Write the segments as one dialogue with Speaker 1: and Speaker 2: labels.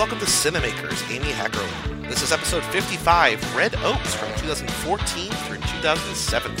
Speaker 1: welcome to Cinemakers, Amy Heckerling. This is episode 55, Red Oaks from 2014 through 2007.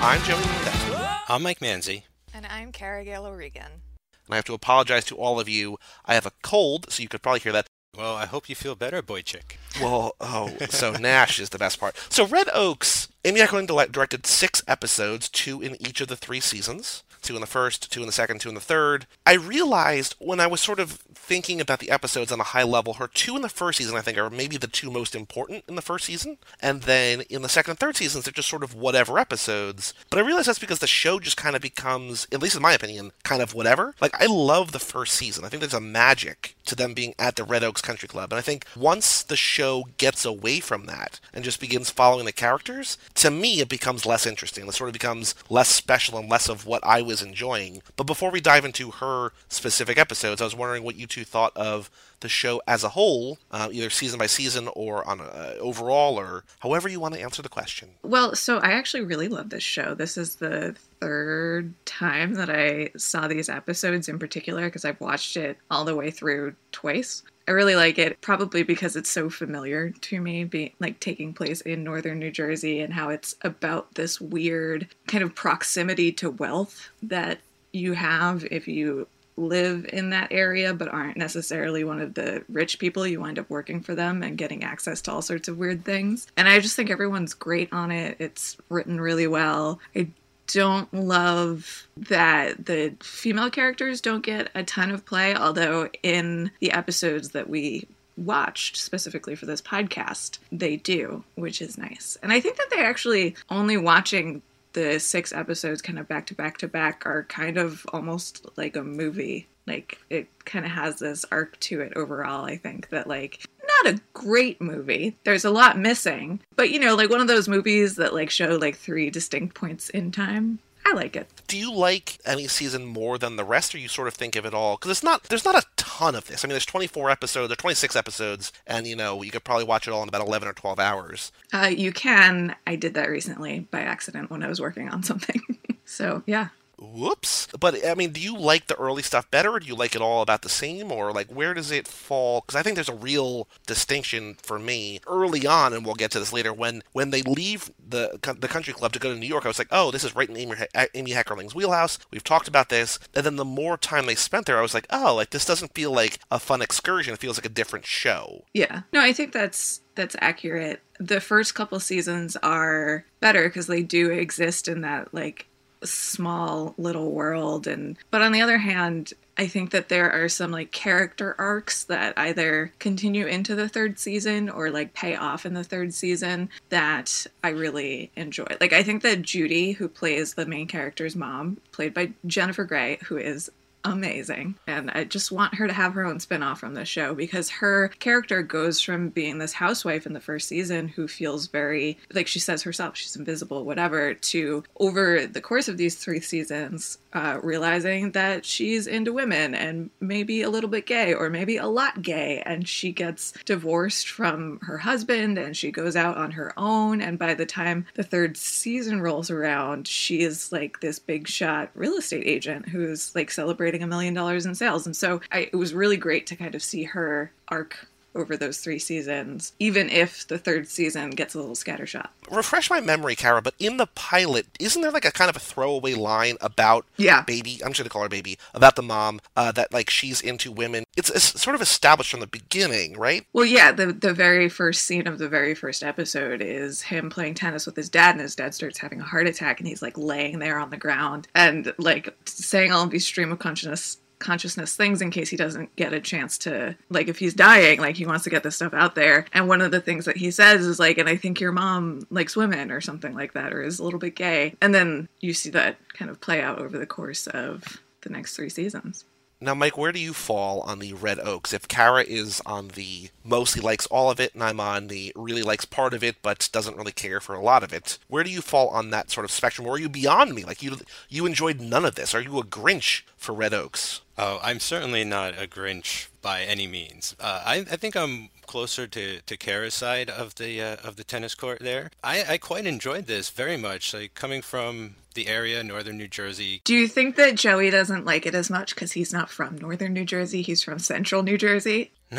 Speaker 1: I'm Joey Lindett.
Speaker 2: I'm Mike Manzi.
Speaker 3: And I'm Cara Gale O'Regan.
Speaker 1: And I have to apologize to all of you. I have a cold, so you could probably hear that.
Speaker 2: Well, I hope you feel better, Boychik.
Speaker 1: Well, oh, so Nash is the best part. So Red Oaks, Amy Heckerling directed six episodes, two in each of the three seasons two in the first, two in the second, two in the third. I realized when I was sort of thinking about the episodes on a high level, her two in the first season, I think, are maybe the two most important in the first season. And then in the second and third seasons, they're just sort of whatever episodes. But I realized that's because the show just kind of becomes, at least in my opinion, kind of whatever. Like, I love the first season. I think there's a magic to them being at the Red Oaks Country Club. And I think once the show gets away from that and just begins following the characters, to me, it becomes less interesting. It sort of becomes less special and less of what I was enjoying. But before we dive into her specific episodes, I was wondering what you two thought of the show as a whole, uh, either season by season or on a, overall, or however you want to answer the question.
Speaker 4: Well, so I actually really love this show. This is the third time that I saw these episodes in particular because I've watched it all the way through twice. I really like it, probably because it's so familiar to me, being like taking place in northern New Jersey and how it's about this weird kind of proximity to wealth that you have if you live in that area but aren't necessarily one of the rich people you wind up working for them and getting access to all sorts of weird things. And i just think everyone's great on it. It's written really well. I don't love that the female characters don't get a ton of play although in the episodes that we watched specifically for this podcast they do which is nice. And i think that they're actually only watching the six episodes kind of back to back to back are kind of almost like a movie. Like it kind of has this arc to it overall, I think that like not a great movie. There's a lot missing, but you know, like one of those movies that like show like three distinct points in time. I like it.
Speaker 1: Do you like any season more than the rest, or you sort of think of it all? Because it's not there's not a ton of this. I mean, there's 24 episodes, or 26 episodes, and you know you could probably watch it all in about 11 or 12 hours.
Speaker 4: Uh, you can. I did that recently by accident when I was working on something. so yeah,
Speaker 1: whoops. But I mean, do you like the early stuff better, or do you like it all about the same, or like where does it fall? Because I think there's a real distinction for me early on, and we'll get to this later. When when they leave the the country club to go to New York, I was like, oh, this is right in Amy, uh, Amy Heckerling's wheelhouse. We've talked about this, and then the more time they spent there, I was like, oh, like this doesn't feel like a fun excursion. It feels like a different show.
Speaker 4: Yeah, no, I think that's that's accurate. The first couple seasons are better because they do exist in that like small little world and but on the other hand I think that there are some like character arcs that either continue into the third season or like pay off in the third season that I really enjoy. Like I think that Judy, who plays the main character's mom, played by Jennifer Grey, who is amazing. And I just want her to have her own spinoff from the show because her character goes from being this housewife in the first season who feels very, like she says herself, she's invisible, whatever, to over the course of these three seasons, uh, realizing that she's into women and maybe a little bit gay or maybe a lot gay. And she gets divorced from her husband and she goes out on her own. And by the time the third season rolls around, she is like this big shot real estate agent who's like celebrating a million dollars in sales. And so I, it was really great to kind of see her arc over those three seasons, even if the third season gets a little scattershot.
Speaker 1: Refresh my memory, Kara, but in the pilot, isn't there like a kind of a throwaway line about
Speaker 4: yeah.
Speaker 1: baby? I'm just going to call her baby, about the mom, uh, that like she's into women. It's, it's, sort of established from the beginning, right?
Speaker 4: Well, yeah, the, the very first scene of the very first episode is him playing tennis with his dad, and his dad starts having a heart attack, and he's like laying there on the ground and like saying all of these stream of consciousness consciousness things in case he doesn't get a chance to like if he's dying like he wants to get this stuff out there and one of the things that he says is like and i think your mom likes women or something like that or is a little bit gay and then you see that kind of play out over the course of the next three seasons
Speaker 1: now, Mike, where do you fall on the Red Oaks? If Kara is on the mostly likes all of it, and I'm on the really likes part of it but doesn't really care for a lot of it, where do you fall on that sort of spectrum? Or are you beyond me? Like you, you enjoyed none of this. Are you a Grinch for Red Oaks?
Speaker 2: Oh, I'm certainly not a Grinch by any means. Uh, I, I think I'm closer to, to Kara's side of the uh, of the tennis court there. I, I quite enjoyed this very much. Like coming from the area, northern New Jersey.
Speaker 4: Do you think that Joey doesn't like it as much because he's not from northern New Jersey? He's from central New Jersey.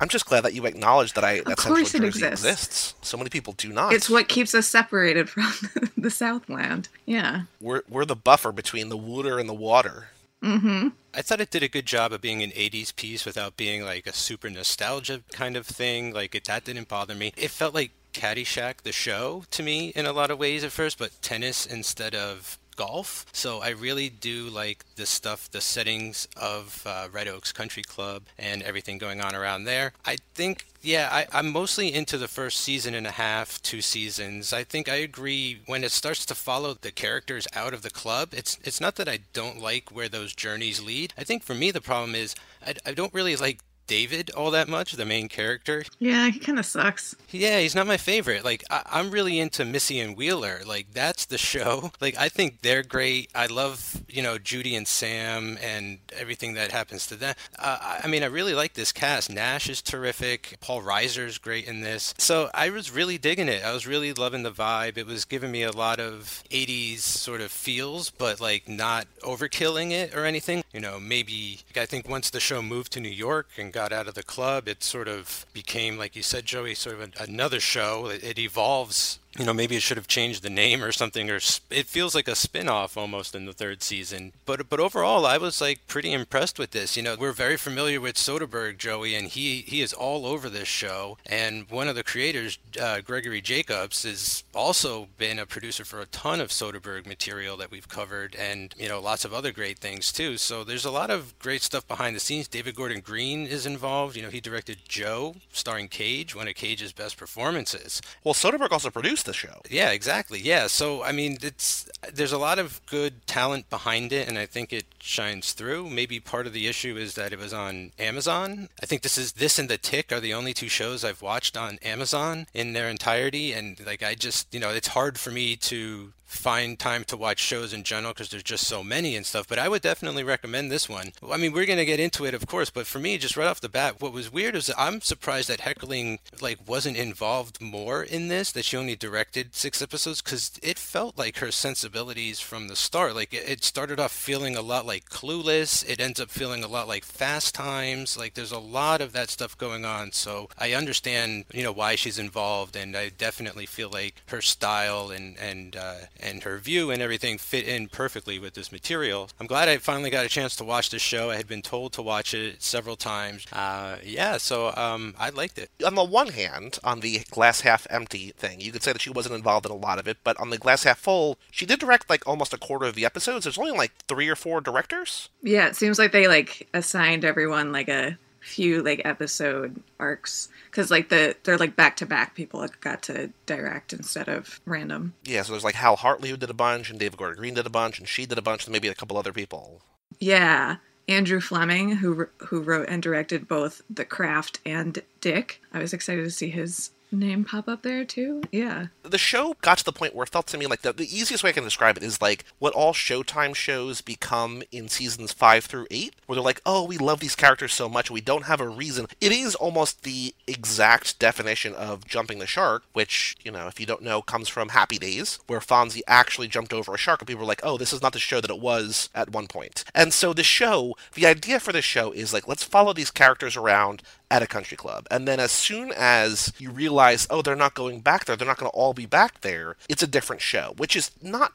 Speaker 1: I'm just glad that you acknowledge that I that
Speaker 4: course
Speaker 1: Central
Speaker 4: it
Speaker 1: Jersey
Speaker 4: exists.
Speaker 1: exists. So many people do not.
Speaker 4: It's what keeps us separated from the Southland. Yeah.
Speaker 1: we're we're the buffer between the water and the water.
Speaker 4: Mm-hmm.
Speaker 2: I thought it did a good job of being an 80s piece without being like a super nostalgia kind of thing. Like it, that didn't bother me. It felt like Caddyshack, the show, to me in a lot of ways at first, but tennis instead of golf. So I really do like the stuff, the settings of uh, Red Oaks Country Club and everything going on around there. I think, yeah, I, I'm mostly into the first season and a half, two seasons. I think I agree when it starts to follow the characters out of the club. It's it's not that I don't like where those journeys lead. I think for me the problem is I, I don't really like David all that much, the main character.
Speaker 4: Yeah, he kind of sucks.
Speaker 2: Yeah, he's not my favorite. Like I, I'm really into Misty and Wheeler. Like that's the show. Like I think they're great. I love you know Judy and Sam and everything that happens to them. Uh, I- I mean, I really like this cast. Nash is terrific. Paul Reiser's great in this. So I was really digging it. I was really loving the vibe. It was giving me a lot of 80s sort of feels, but like not overkilling it or anything. You know, maybe I think once the show moved to New York and got out of the club, it sort of became, like you said, Joey, sort of an, another show. It, it evolves. You know, maybe it should have changed the name or something, or sp- it feels like a spin-off almost in the third season. But but overall, I was like pretty impressed with this. You know, we're very familiar with Soderbergh, Joey, and he he is all over this show. And one of the creators, uh, Gregory Jacobs, has also been a producer for a ton of Soderbergh material that we've covered, and you know, lots of other great things too. So there's a lot of great stuff behind the scenes. David Gordon Green is involved. You know, he directed Joe, starring Cage, one of Cage's best performances.
Speaker 1: Well, Soderbergh also produced the show.
Speaker 2: Yeah, exactly. Yeah, so I mean, it's there's a lot of good talent behind it, and I think it shines through. Maybe part of the issue is that it was on Amazon. I think this is this and The Tick are the only two shows I've watched on Amazon in their entirety, and like I just you know it's hard for me to find time to watch shows in general because there's just so many and stuff but i would definitely recommend this one. I mean we're going to get into it of course but for me just right off the bat what was weird is i'm surprised that Heckerling like wasn't involved more in this that she only directed six episodes because it felt like her sensibilities from the start like it, it started off feeling a lot like clueless it ends up feeling a lot like fast times like there's a lot of that stuff going on so i understand you know why she's involved and i definitely feel like her style and and uh, and her view and everything fit in perfectly with this material. I'm glad I finally got a chance to watch this show. I had been told to watch it several times. Uh, yeah, so um, I liked it.
Speaker 1: On the one hand, on the glass half empty thing, you could say that she wasn't involved in a lot of it, but on the glass half full, she did direct like almost a quarter of the episodes. There's only like three or four directors.
Speaker 4: Yeah, it seems like they like assigned everyone like a few like episode arcs because like the they're like back to back people that got to direct instead of random.
Speaker 1: Yeah, so there's like Hal Hartley who did a bunch, and David Gordon Green did a bunch, and she did a bunch, and maybe a couple other people.
Speaker 4: Yeah, Andrew Fleming who who wrote and directed both The Craft and Dick. I was excited to see his name pop up there too. Yeah.
Speaker 1: the show got to the point where it felt to me like the, the easiest way I can describe it is like what all Showtime shows become in seasons five through eight, where they're like, oh, we love these characters so much, we don't have a reason. It is almost the exact definition of jumping the shark, which, you know, if you don't know, comes from Happy Days, where Fonzie actually jumped over a shark, and people were like, oh, this is not the show that it was at one point. And so the show, the idea for the show is like, let's follow these characters around at a country club. And then as soon as you realize, oh, they're not going back there, they're not going to all be back there, it's a different show, which is not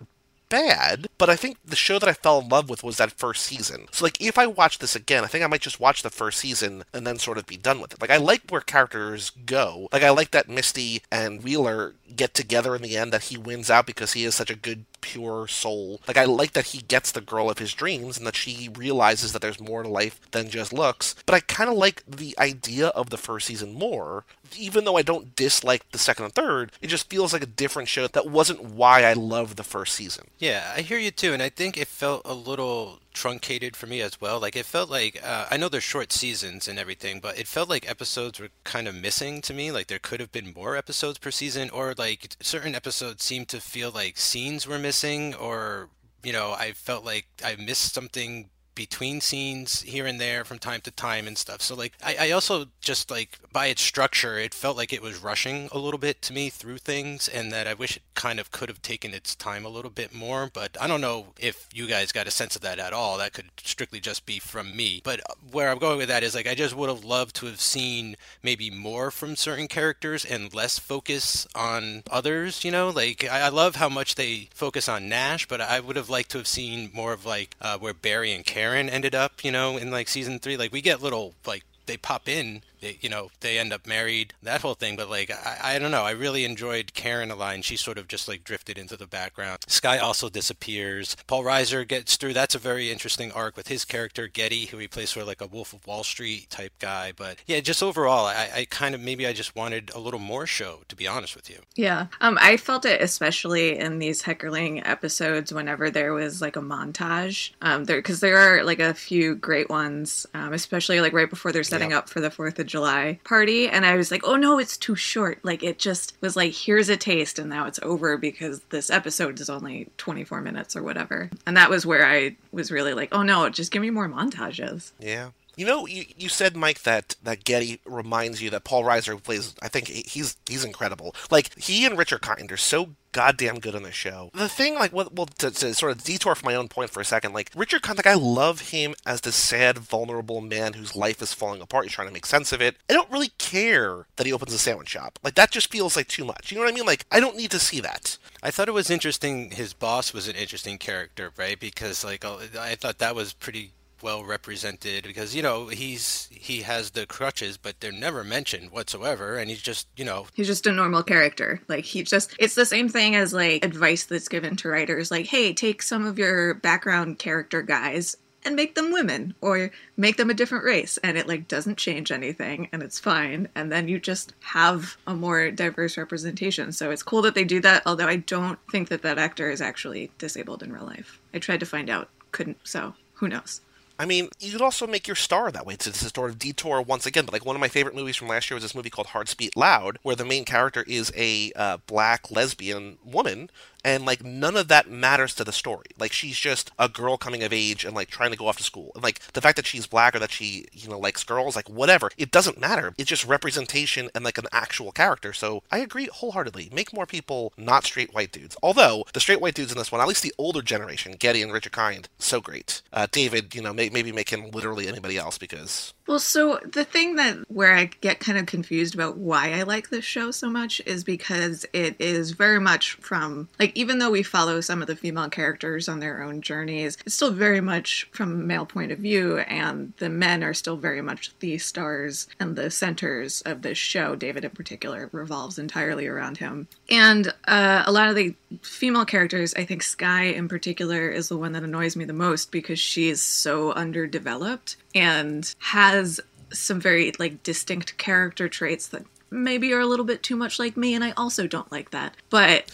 Speaker 1: bad, but I think the show that I fell in love with was that first season. So like if I watch this again, I think I might just watch the first season and then sort of be done with it. Like I like where characters go. Like I like that Misty and Wheeler get together in the end that he wins out because he is such a good pure soul. Like I like that he gets the girl of his dreams and that she realizes that there's more to life than just looks. But I kind of like the idea of the first season more. Even though I don't dislike the second and third, it just feels like a different show that wasn't why I loved the first season.
Speaker 2: Yeah, I hear you too, and I think it felt a little truncated for me as well. Like it felt like uh, I know they're short seasons and everything, but it felt like episodes were kind of missing to me. Like there could have been more episodes per season, or like certain episodes seemed to feel like scenes were missing, or you know, I felt like I missed something between scenes here and there from time to time and stuff. So like I, I also just like by its structure, it felt like it was rushing a little bit to me through things and that I wish it kind of could have taken its time a little bit more. But I don't know if you guys got a sense of that at all. That could strictly just be from me. But where I'm going with that is like I just would have loved to have seen maybe more from certain characters and less focus on others, you know? Like I, I love how much they focus on Nash, but I would have liked to have seen more of like uh, where Barry and Karen ended up, you know, in like season three. Like we get little like they pop in they, you know, they end up married, that whole thing. But like, I, I don't know. I really enjoyed Karen a lot, and she sort of just like drifted into the background. Sky also disappears. Paul Reiser gets through. That's a very interesting arc with his character Getty, who he plays sort of like a Wolf of Wall Street type guy. But yeah, just overall, I, I kind of maybe I just wanted a little more show, to be honest with you.
Speaker 4: Yeah, um, I felt it especially in these Heckerling episodes whenever there was like a montage. Um, there because there are like a few great ones, um, especially like right before they're setting up for the Fourth of July party and I was like, "Oh no, it's too short." Like it just was like, "Here's a taste and now it's over because this episode is only 24 minutes or whatever." And that was where I was really like, "Oh no, just give me more montages."
Speaker 1: Yeah. You know, you, you said Mike that that Getty reminds you that Paul Reiser plays. I think he's he's incredible. Like he and Richard Kind are so goddamn good on the show. The thing, like, well, well to, to, sort of detour from my own point for a second, like Richard Kind, like I love him as this sad, vulnerable man whose life is falling apart. He's trying to make sense of it. I don't really care that he opens a sandwich shop. Like that just feels like too much. You know what I mean? Like I don't need to see that.
Speaker 2: I thought it was interesting. His boss was an interesting character, right? Because like I thought that was pretty well represented because you know he's he has the crutches but they're never mentioned whatsoever. And he's just you know
Speaker 4: he's just a normal character. Like he just it's the same thing as like advice that's given to writers like hey take some of your background character guys and make them women or make them a different race. And it like doesn't change anything and it's fine. And then you just have a more diverse representation. So it's cool that they do that although i don't think that that actor is actually disabled in real life. I tried to find out couldn't so who knows
Speaker 1: I mean, you could also make your star that way It's a sort of detour once again. But like one of my favorite movies from last year was this movie called Hearts Beat Loud, where the main character is a uh, black lesbian woman and like none of that matters to the story. Like she's just a girl coming of age and like trying to go off to school. And like the fact that she's black or that she, you know, likes girls, like whatever, it doesn't matter. It's just representation and like an actual character. So I agree wholeheartedly. Make more people not straight white dudes. Although the straight white dudes in this one, at least the older generation, Getty and Richard Kind, so great. Uh, David, you know, may- maybe make him literally anybody else because
Speaker 4: well, so the thing that where I get kind of confused about why I like this show so much is because it is very much from like even though we follow some of the female characters on their own journeys, it's still very much from a male point of view, and the men are still very much the stars and the centers of this show. David, in particular, revolves entirely around him, and uh, a lot of the female characters, I think Sky in particular, is the one that annoys me the most because she is so underdeveloped and has some very like distinct character traits that maybe are a little bit too much like me and I also don't like that. But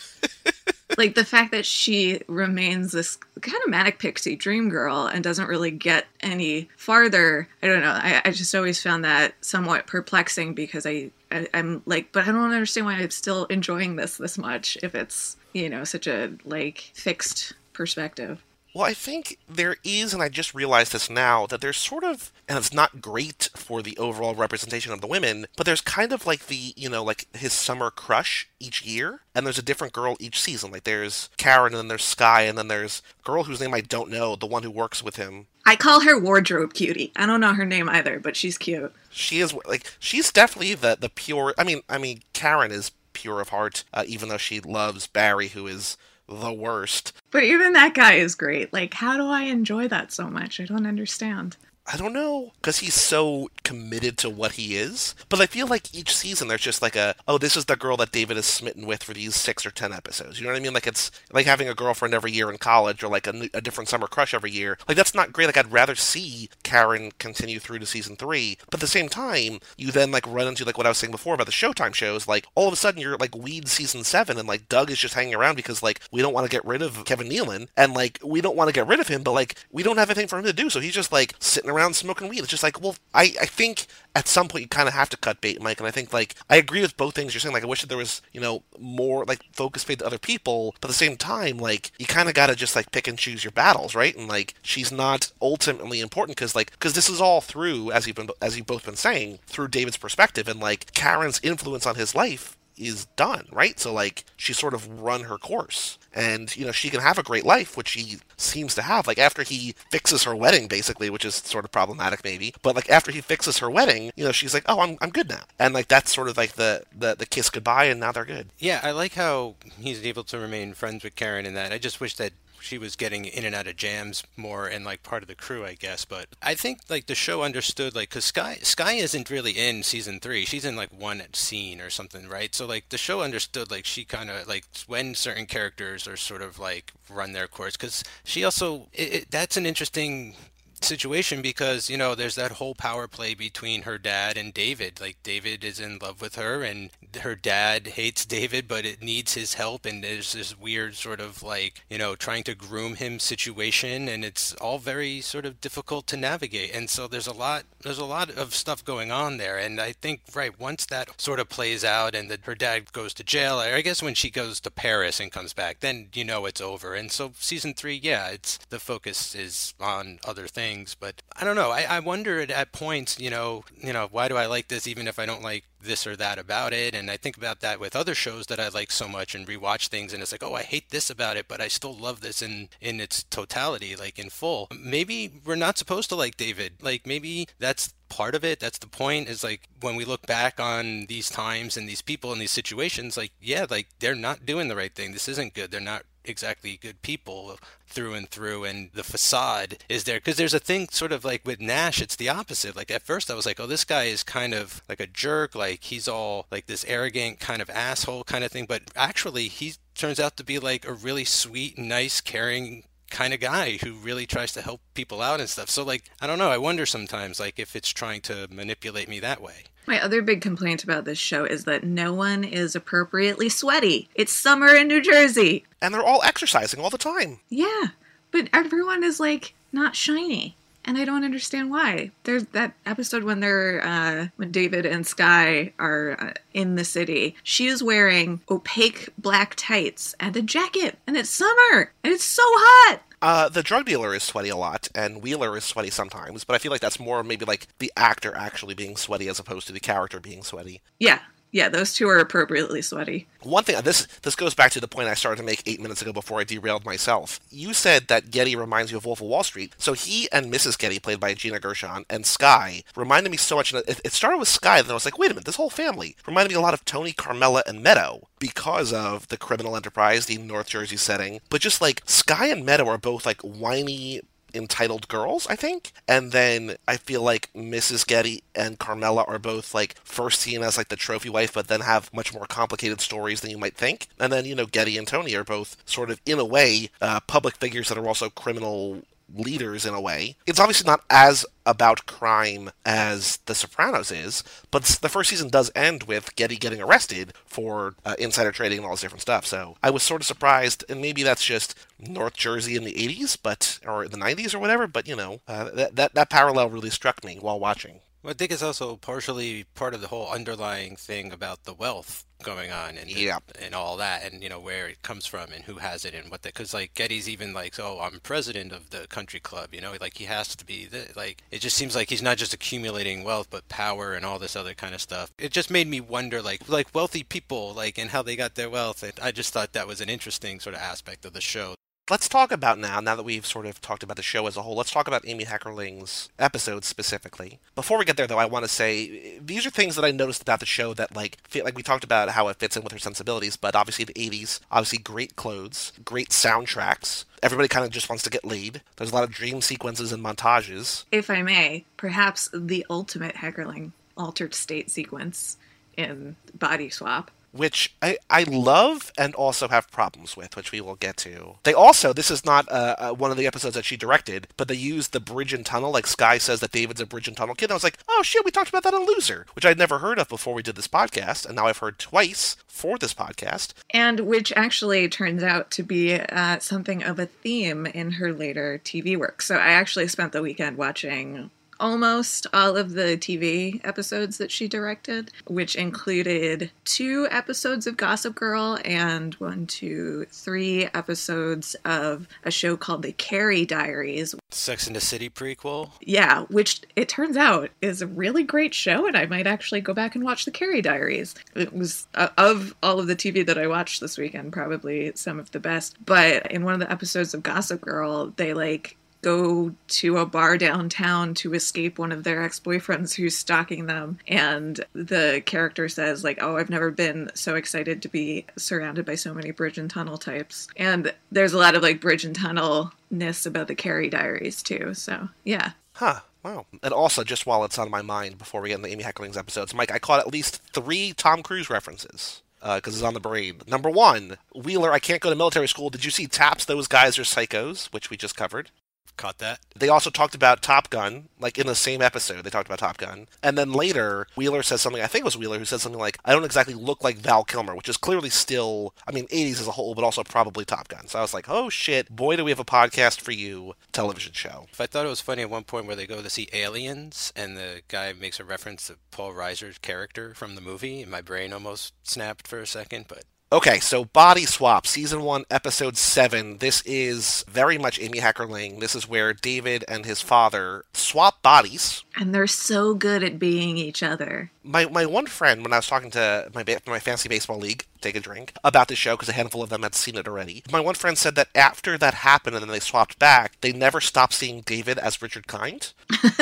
Speaker 4: like the fact that she remains this kind of manic pixie dream girl and doesn't really get any farther. I don't know. I, I just always found that somewhat perplexing because I, I I'm like, but I don't understand why I'm still enjoying this this much if it's you know such a like fixed perspective.
Speaker 1: Well, I think there is, and I just realized this now, that there's sort of, and it's not great for the overall representation of the women, but there's kind of like the, you know, like his summer crush each year, and there's a different girl each season. Like there's Karen, and then there's Sky, and then there's a girl whose name I don't know, the one who works with him.
Speaker 4: I call her wardrobe cutie. I don't know her name either, but she's cute.
Speaker 1: She is like she's definitely the the pure. I mean, I mean Karen is pure of heart, uh, even though she loves Barry, who is the worst.
Speaker 4: But even that guy is great. Like, how do I enjoy that so much? I don't understand.
Speaker 1: I don't know, because he's so committed to what he is. But I feel like each season there's just like a, oh, this is the girl that David is smitten with for these six or ten episodes. You know what I mean? Like it's like having a girlfriend every year in college or like a, a different summer crush every year. Like that's not great. Like I'd rather see Karen continue through to season three. But at the same time, you then like run into like what I was saying before about the Showtime shows. Like all of a sudden you're like weed season seven and like Doug is just hanging around because like we don't want to get rid of Kevin Nealon and like we don't want to get rid of him, but like we don't have anything for him to do. So he's just like sitting around around smoking weed. It's just like, well, I, I think at some point you kind of have to cut bait, Mike. And I think like I agree with both things you're saying. Like I wish that there was you know more like focus paid to other people, but at the same time, like you kind of got to just like pick and choose your battles, right? And like she's not ultimately important because like because this is all through as you've been as you've both been saying through David's perspective and like Karen's influence on his life is done, right? So like she sort of run her course. And you know, she can have a great life, which she seems to have. Like after he fixes her wedding basically, which is sort of problematic maybe, but like after he fixes her wedding, you know, she's like, "Oh, I'm I'm good now." And like that's sort of like the the the kiss goodbye and now they're good.
Speaker 2: Yeah, I like how he's able to remain friends with Karen in that. I just wish that she was getting in and out of jams more and like part of the crew, I guess. But I think like the show understood like because sky Skye isn't really in season three. She's in like one scene or something, right? So like the show understood like she kind of like when certain characters are sort of like run their course because she also it, it, that's an interesting situation because you know there's that whole power play between her dad and David. Like David is in love with her and her dad hates David but it needs his help. And there's this weird sort of like you know trying to groom him situation. And it's all very sort of difficult to navigate. And so there's a lot there's a lot of stuff going on there. And I think right once that sort of plays out and that her dad goes to jail I guess when she goes to Paris and comes back then you know it's over. And so season 3 yeah it's the focus is on other things things. But I don't know. I, I wonder at, at points, you know, you know, why do I like this even if I don't like this or that about it? And I think about that with other shows that I like so much and rewatch things, and it's like, oh, I hate this about it, but I still love this in in its totality, like in full. Maybe we're not supposed to like David. Like maybe that's part of it that's the point is like when we look back on these times and these people and these situations like yeah like they're not doing the right thing this isn't good they're not exactly good people through and through and the facade is there. Because there's a thing sort of like with Nash it's the opposite. Like at first I was like oh this guy is kind of like a jerk like he's all like this arrogant kind of asshole kind of thing. But actually he turns out to be like a really sweet nice caring kind of guy who really tries to help people out and stuff. So like I don't know I wonder sometimes like if it's trying to manipulate me that way
Speaker 4: my other big complaint about this show is that no one is appropriately sweaty. It's summer in New Jersey.
Speaker 1: And they're all exercising all the time.
Speaker 4: Yeah, but everyone is like not shiny. And I don't understand why. There's that episode when they're uh, when David and Sky are uh, in the city. She is wearing opaque black tights and a jacket, and it's summer, and it's so hot.
Speaker 1: Uh, the drug dealer is sweaty a lot, and Wheeler is sweaty sometimes, but I feel like that's more maybe like the actor actually being sweaty as opposed to the character being sweaty.
Speaker 4: Yeah, yeah, those two are appropriately sweaty.
Speaker 1: One thing this this goes back to the point I started to make eight minutes ago before I derailed myself. You said that Getty reminds you of Wolf of Wall Street, so he and Mrs. Getty, played by Gina Gershon, and Sky reminded me so much. It, it started with Sky, then I was like, wait a minute, this whole family reminded me a lot of Tony, Carmela, and Meadow because of the criminal enterprise, the North Jersey setting. But just like Sky and Meadow are both like whiny entitled girls, I think. And then I feel like Mrs. Getty and Carmela are both like first seen as like the trophy wife, but then have much more complicated stories than you might think. And then, you know, Getty and Tony are both sort of, in a way, uh, public figures that are also criminal leaders in a way. It's obviously not as about crime as The Sopranos is, but the first season does end with Getty getting arrested for uh, insider trading and all this different stuff. So I was sort of surprised, and maybe that's just North Jersey in the 80s, but or the 90s or whatever. But you know, uh, that, that that parallel really struck me while watching.
Speaker 2: Well, I think it's also partially part of the whole underlying thing about the wealth going on and
Speaker 1: yeah.
Speaker 2: and all that and you know where it comes from and who has it and what that because like Getty's even like oh I'm president of the country club you know like he has to be the, like it just seems like he's not just accumulating wealth but power and all this other kind of stuff it just made me wonder like like wealthy people like and how they got their wealth and I just thought that was an interesting sort of aspect of the show
Speaker 1: Let's talk about now, now that we've sort of talked about the show as a whole, let's talk about Amy Heckerling's episodes specifically. Before we get there, though, I want to say these are things that I noticed about the show that, like, fit, like we talked about how it fits in with her sensibilities, but obviously the 80s, obviously great clothes, great soundtracks. Everybody kind of just wants to get laid. There's a lot of dream sequences and montages.
Speaker 4: If I may, perhaps the ultimate Heckerling altered state sequence in Body Swap
Speaker 1: which I, I love and also have problems with, which we will get to. They also, this is not uh, uh, one of the episodes that she directed, but they used the bridge and tunnel. Like Sky says that David's a bridge and tunnel kid. And I was like, oh shit, we talked about that on Loser, which I'd never heard of before we did this podcast, and now I've heard twice for this podcast.
Speaker 4: And which actually turns out to be uh, something of a theme in her later TV work. So I actually spent the weekend watching almost all of the TV episodes that she directed, which included two episodes of Gossip Girl and one, two, three episodes of a show called The Carrie Diaries.
Speaker 2: Sex in the City prequel.
Speaker 4: Yeah, which it turns out is a really great show, and I might actually go back and watch The Carrie Diaries. It was, uh, of all of the TV that I watched this weekend, probably some of the best. But in one of the episodes of Gossip Girl, they like go to a bar downtown to escape one of their ex-boyfriends who's stalking them and the character says like oh i've never been so excited to be surrounded by so many bridge and tunnel types and there's a lot of like bridge and tunnel ness about the carrie diaries too so yeah
Speaker 1: Huh. Wow. And also, just while it's on my mind before we get into Amy Heckerling's episodes, Mike, I caught at least three Tom Cruise references. Uh, because it's on the brain. Number one, Wheeler, I can't go to military school. Did you see Taps? Those guys are psychos, which we just covered.
Speaker 2: Caught that?
Speaker 1: They also talked about Top Gun, like in the same episode, they talked about Top Gun. And then later, Wheeler says something, I think it was Wheeler who said something like, I don't exactly look like Val Kilmer, which is clearly still, I mean, 80s as a whole, but also probably Top Gun. So I was like, oh shit, boy, do we have a podcast for you television show.
Speaker 2: If I thought it was funny at one point where they go to see aliens and the guy makes a reference to Paul Reiser's character from the movie, and my brain almost snapped for a second, but
Speaker 1: Okay, so Body Swap, Season 1, Episode 7. This is very much Amy Heckerling. This is where David and his father swap bodies.
Speaker 4: and they're so good at being each other
Speaker 1: My, my one friend, when I was talking to my, ba- my fantasy baseball league, take a drink, about this show, because a handful of them had seen it already, my one friend said that after that happened and then they swapped back, they never stopped seeing David as Richard Kind.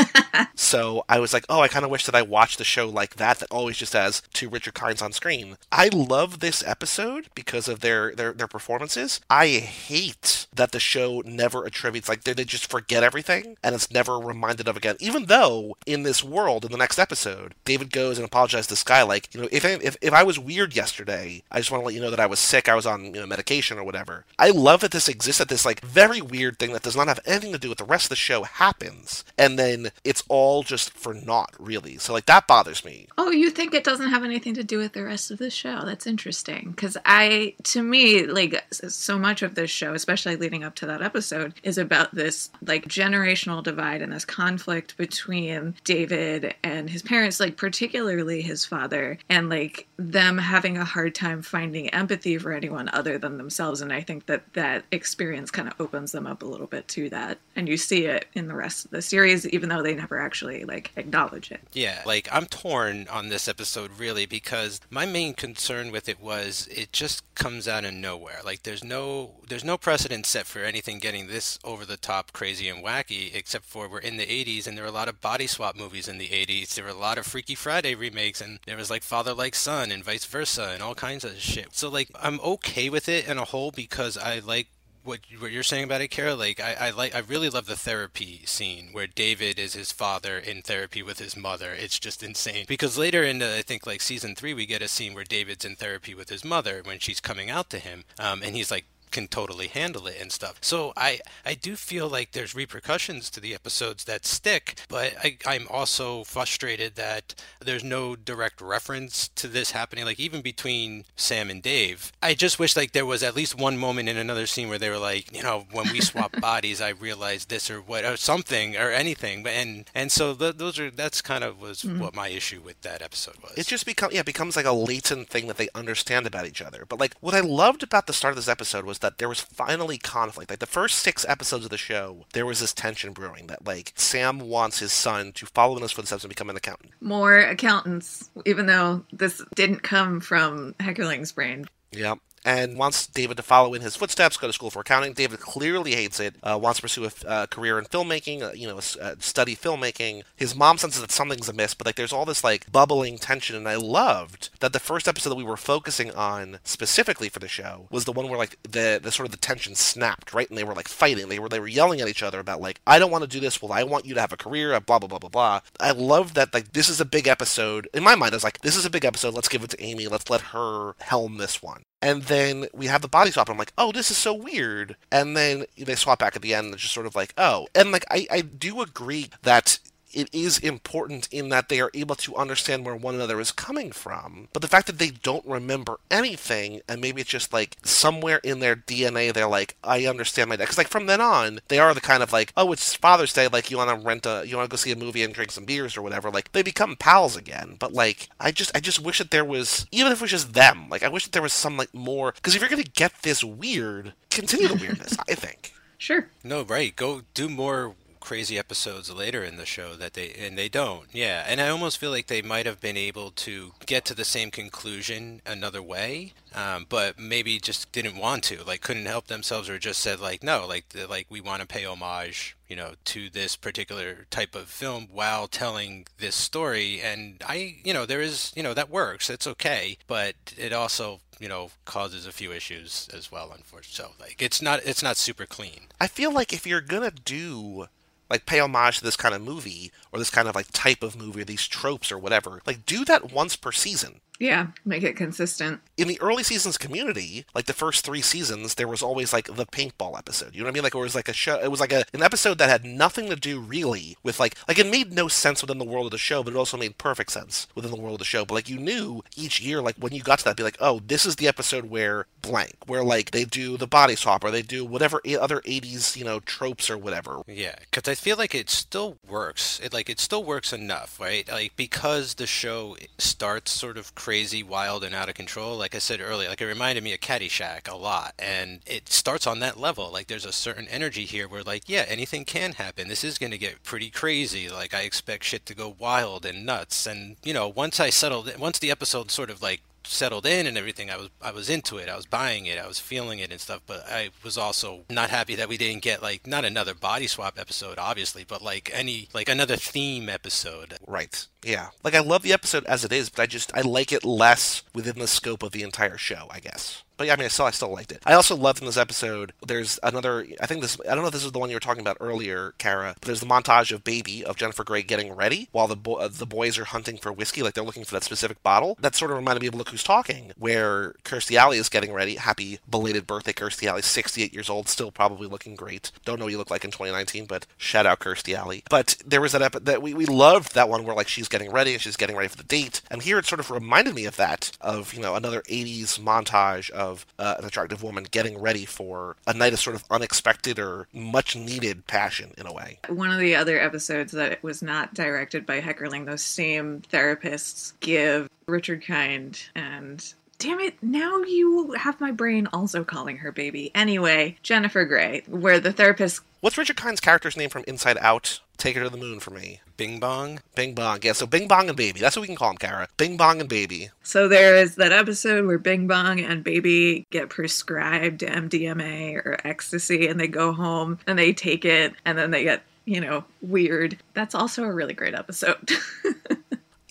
Speaker 1: so I was like, oh, I kind of wish that I watched the show like that, that always just has two Richard Kinds on screen. I love this episode because of their, their, their performances. I hate that the show never attributes, like, they, they just forget everything and it's never reminded of again. Even though in this world, in the next episode, David goes and apologizes to Sky, like, you know, if, I- if, if I was weird yesterday, I just want to let you know that I was sick, I was on, you know, medication or whatever. I love that this exists, that this, like, very weird thing that does not have anything to do with the rest of the show happens. And then it's all just for naught, really. So, like, that bothers me.
Speaker 4: Oh, you think it doesn't have anything to do with the rest of the show? That's interesting. Because I, to me, like, so much of this show, especially leading up to that episode, is about this, like, generational divide and this conflict between David and his parents, like, particularly his father, and, like, them having a hard time finding empathy for anyone other than themselves. And I think that that experience kind of opens them up a little bit to that. And you see it in the rest of the series, even though they never actually, like, acknowledge it.
Speaker 2: Yeah, like I'm torn on this episode really because my main concern with it was it just comes out of nowhere. Like there's no there's no precedent set for anything getting this over the top crazy and wacky except for we're in the 80s and there were a lot of body swap movies in the 80s. There were a lot of Freaky Friday remakes and there was like Father Like Son and vice versa and all kinds of shit. So like I'm okay with it in a whole because I like what what you're saying about it, Kara. Like I, I like I really love the therapy scene where David is his father in therapy with his mother. It's just insane because later in the, I think like season three we get a scene where David's in therapy with his mother when she's coming out to him, um, and he's like can totally handle it and stuff. So I I do feel like there's repercussions to the episodes that stick, but I, I'm also frustrated that there's no direct reference to this happening. Like even between Sam and Dave, I just wish like there was at least one moment in another scene where they were like, you know, when we swap bodies, I realized this or what or something or anything. But and and so th- those are that's kind of was mm-hmm. what my issue with that episode was.
Speaker 1: It just become yeah, it becomes like a latent thing that they understand about each other. But like what I loved about the start of this episode was that there was finally conflict. Like the first six episodes of the show, there was this tension brewing that like Sam wants his son to follow in his footsteps and become an accountant.
Speaker 4: more accountants, even though this didn't come from Heckerling's brain.
Speaker 1: Yeah. And wants David to follow in his footsteps, go to school for accounting. David clearly hates it. Uh, wants to pursue a uh, career in filmmaking. Uh, you know, uh, study filmmaking. His mom senses that something's amiss, but like there's all this like bubbling tension. And I loved that the first episode that we were focusing on specifically for the show was the one where like the the sort of the tension snapped, right? And they were like fighting. They were they were yelling at each other about like I don't want to do this. Well, I want you to have a career. Blah blah blah blah blah. I love that like this is a big episode. In my mind, I was like, this is a big episode. Let's give it to Amy. Let's let her helm this one. And then we have the body swap, and I'm like, oh, this is so weird. And then they swap back at the end, and it's just sort of like, oh. And like, I, I do agree that it is important in that they are able to understand where one another is coming from. But the fact that they don't remember anything, and maybe it's just like somewhere in their DNA, they're like, I understand my dad. Because like from then on, they are the kind of like, oh, it's Father's Day, like you want to rent a, you want to go see a movie and drink some beers or whatever. Like they become pals again. But like, I just, I just wish that there was, even if it was just them, like I wish that there was some like more. Because if you're gonna get this weird, continue the weirdness. I think.
Speaker 4: Sure.
Speaker 2: No, right. Go do more crazy episodes later in the show that they and they don't. Yeah, and I almost feel like they might have been able to get to the same conclusion another way, um, but maybe just didn't want to, like couldn't help themselves, or just said like no, like like we want to pay homage, you know, to this particular type of film while telling this story. And I, you know, there is, you know, that works. It's okay, but it also you know causes a few issues as well unfortunately so like it's not it's not super clean
Speaker 1: I feel like if you're gonna do like pay homage to this kind of movie or this kind of like type of movie or these tropes or whatever, like do that once per season.
Speaker 4: Yeah, make it consistent.
Speaker 1: In the early seasons community, like the first three seasons, there was always like the paintball episode. You know what I mean? Like it was like a show. It was like a, an episode that had nothing to do really with like like it made no sense within the world of the show, but it also made perfect sense within the world of the show. But like you knew each year, like when you got to that, be like, oh, this is the episode where blank, where like they do the body swap or they do whatever other '80s you know tropes or whatever.
Speaker 2: Yeah, because I feel like it still works. It like it still works enough, right? Like because the show starts sort of crazy, wild, and out of control. Like I said earlier, like it reminded me of Caddyshack a lot, and it starts on that level. Like there's a certain energy here where like yeah, anything can happen. This is gonna get pretty crazy. Like I expect shit to go wild and nuts. And you know, once I settled, once the episode sort of like settled in and everything i was i was into it i was buying it i was feeling it and stuff but i was also not happy that we didn't get like not another body swap episode obviously but like any like another theme episode
Speaker 1: Right. Yeah. Like I love the episode as it is, but I just I like it less within the scope of the entire show, I guess. But yeah, I mean, I still I still liked it. I also loved in this episode. There's another. I think this. I don't know if this is the one you were talking about earlier, Kara. But there's the montage of Baby of Jennifer Grey getting ready while the bo- uh, the boys are hunting for whiskey, like they're looking for that specific bottle. That sort of reminded me of Look Who's Talking, where Kirstie Alley is getting ready. Happy belated birthday, Kirstie Alley, 68 years old, still probably looking great. Don't know what you look like in 2019, but shout out Kirstie Alley. But there was that epi- that we we loved that one where like she's getting ready and she's getting ready for the date, and here it sort of reminded me of that of you know another 80s montage of uh, an attractive woman getting ready for a night of sort of unexpected or much needed passion in a way.
Speaker 4: One of the other episodes that was not directed by Heckerling, those same therapists give Richard Kind and damn it, now you have my brain also calling her baby. Anyway, Jennifer Grey, where the therapist
Speaker 1: What's Richard Kind's character's name from Inside Out? Take her to the moon for me.
Speaker 2: bing bong
Speaker 1: Bing Bong. Yeah, so Bing Bong and Baby. That's what we can call him, Kara. Bing Bong and Baby.
Speaker 4: So there is that episode where Bing Bong and Baby get prescribed MDMA or ecstasy and they go home and they take it and then they get, you know, weird. That's also a really great episode.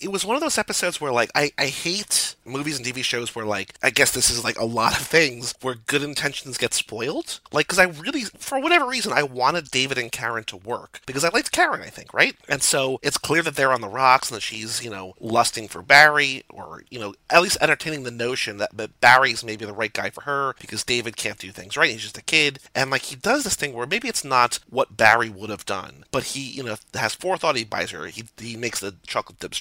Speaker 1: it was one of those episodes where like I, I hate movies and TV shows where like I guess this is like a lot of things where good intentions get spoiled. Like because I really for whatever reason I wanted David and Karen to work because I liked Karen I think right? And so it's clear that they're on the rocks and that she's you know lusting for Barry or you know at least entertaining the notion that, that Barry's maybe the right guy for her because David can't do things right. He's just a kid. And like he does this thing where maybe it's not what Barry would have done but he you know has forethought. He buys her. He, he makes the chocolate dip